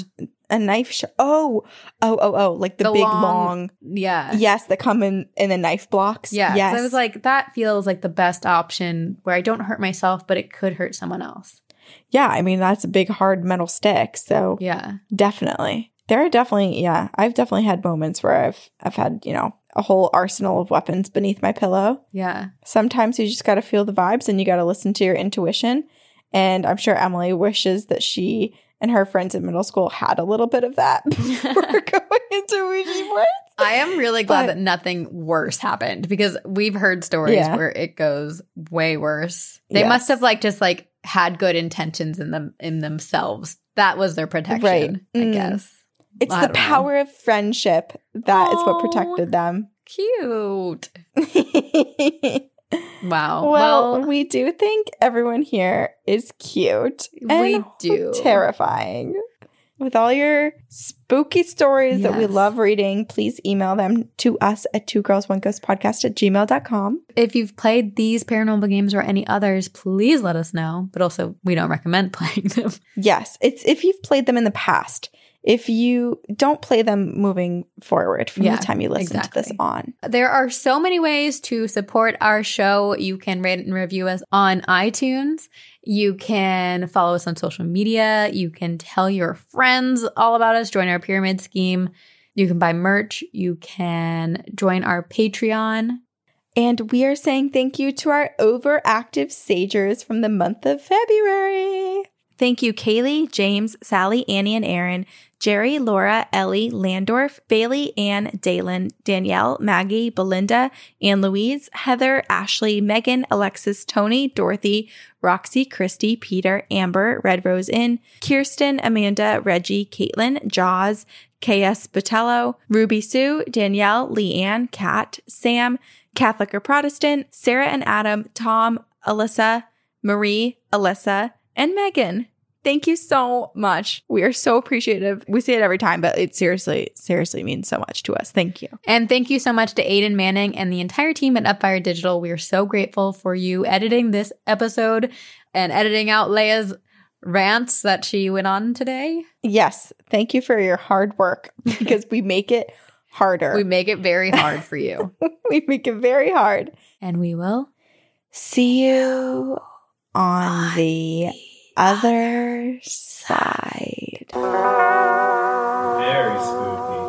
a knife. Sh- oh, oh, oh, oh! Like the, The big long- long. Yeah. Yes, that come in in the knife blocks. Yeah. Yes. I was like, that feels like the best option where I don't hurt myself, but it could hurt someone else. yeah. I mean, that's a big hard metal stick. So Yeah. definitely, there are definitely. Yeah, I've definitely had moments where I've I've had you know a whole arsenal of weapons beneath my pillow. Yeah. Sometimes you just got to feel the vibes and you got to listen to your intuition. And I'm sure Emily wishes that she and her friends in middle school had a little bit of that before going into Ouija boards. I am really glad But- that nothing worse happened because we've heard stories Yeah. where it goes way worse. They Yes. must have like just like had good intentions in them in themselves. That was their protection, Right. I Mm. guess. It's I the don't know. power of friendship that is what protected them. Cute. Wow. well, Well, we do think everyone here is cute. We do. Terrifying. With all your spooky stories that we love reading, please email them to us at two girls one ghost podcast at gmail.com. if you've played these paranormal games or any others, please let us know. But also, we don't recommend playing them. Yes, it's if you've played them in the past. If you don't play them moving forward from Yeah, the time you listen to this on. There are so many ways to support our show. You can rate and review us on iTunes. You can follow us on social media. You can tell your friends all about us, join our pyramid scheme. You can buy merch. You can join our Patreon. And we are saying thank you to our overactive sagers from the month of February. Thank you, Kaylee, James, Sally, Annie, and Aaron, Jerry, Laura, Ellie, Landorf, Bailey, Ann, Dalen, Danielle, Maggie, Belinda, Anne Louise, Heather, Ashley, Megan, Alexis, Tony, Dorothy, Roxy, Christy, Peter, Amber, Red Rose Inn, Kirsten, Amanda, Reggie, Caitlin, Jaws, KS Botello, Ruby Sue, Danielle, Leanne, Kat, Sam, Catholic or Protestant, Sarah and Adam, Tom, Alyssa, Marie, Alyssa, and Megan. Thank you so much. We are so appreciative. We say it every time, but it seriously, seriously means so much to us. Thank you. And thank you so much to Aiden Manning and the entire team at Upfire Digital. We are so grateful for you editing this episode and editing out Leia's rants that she went on today. Yes, thank you for your hard work because we make it harder. We we, make it very hard for you. We make it very hard. and we will See you on the other side. Very spooky.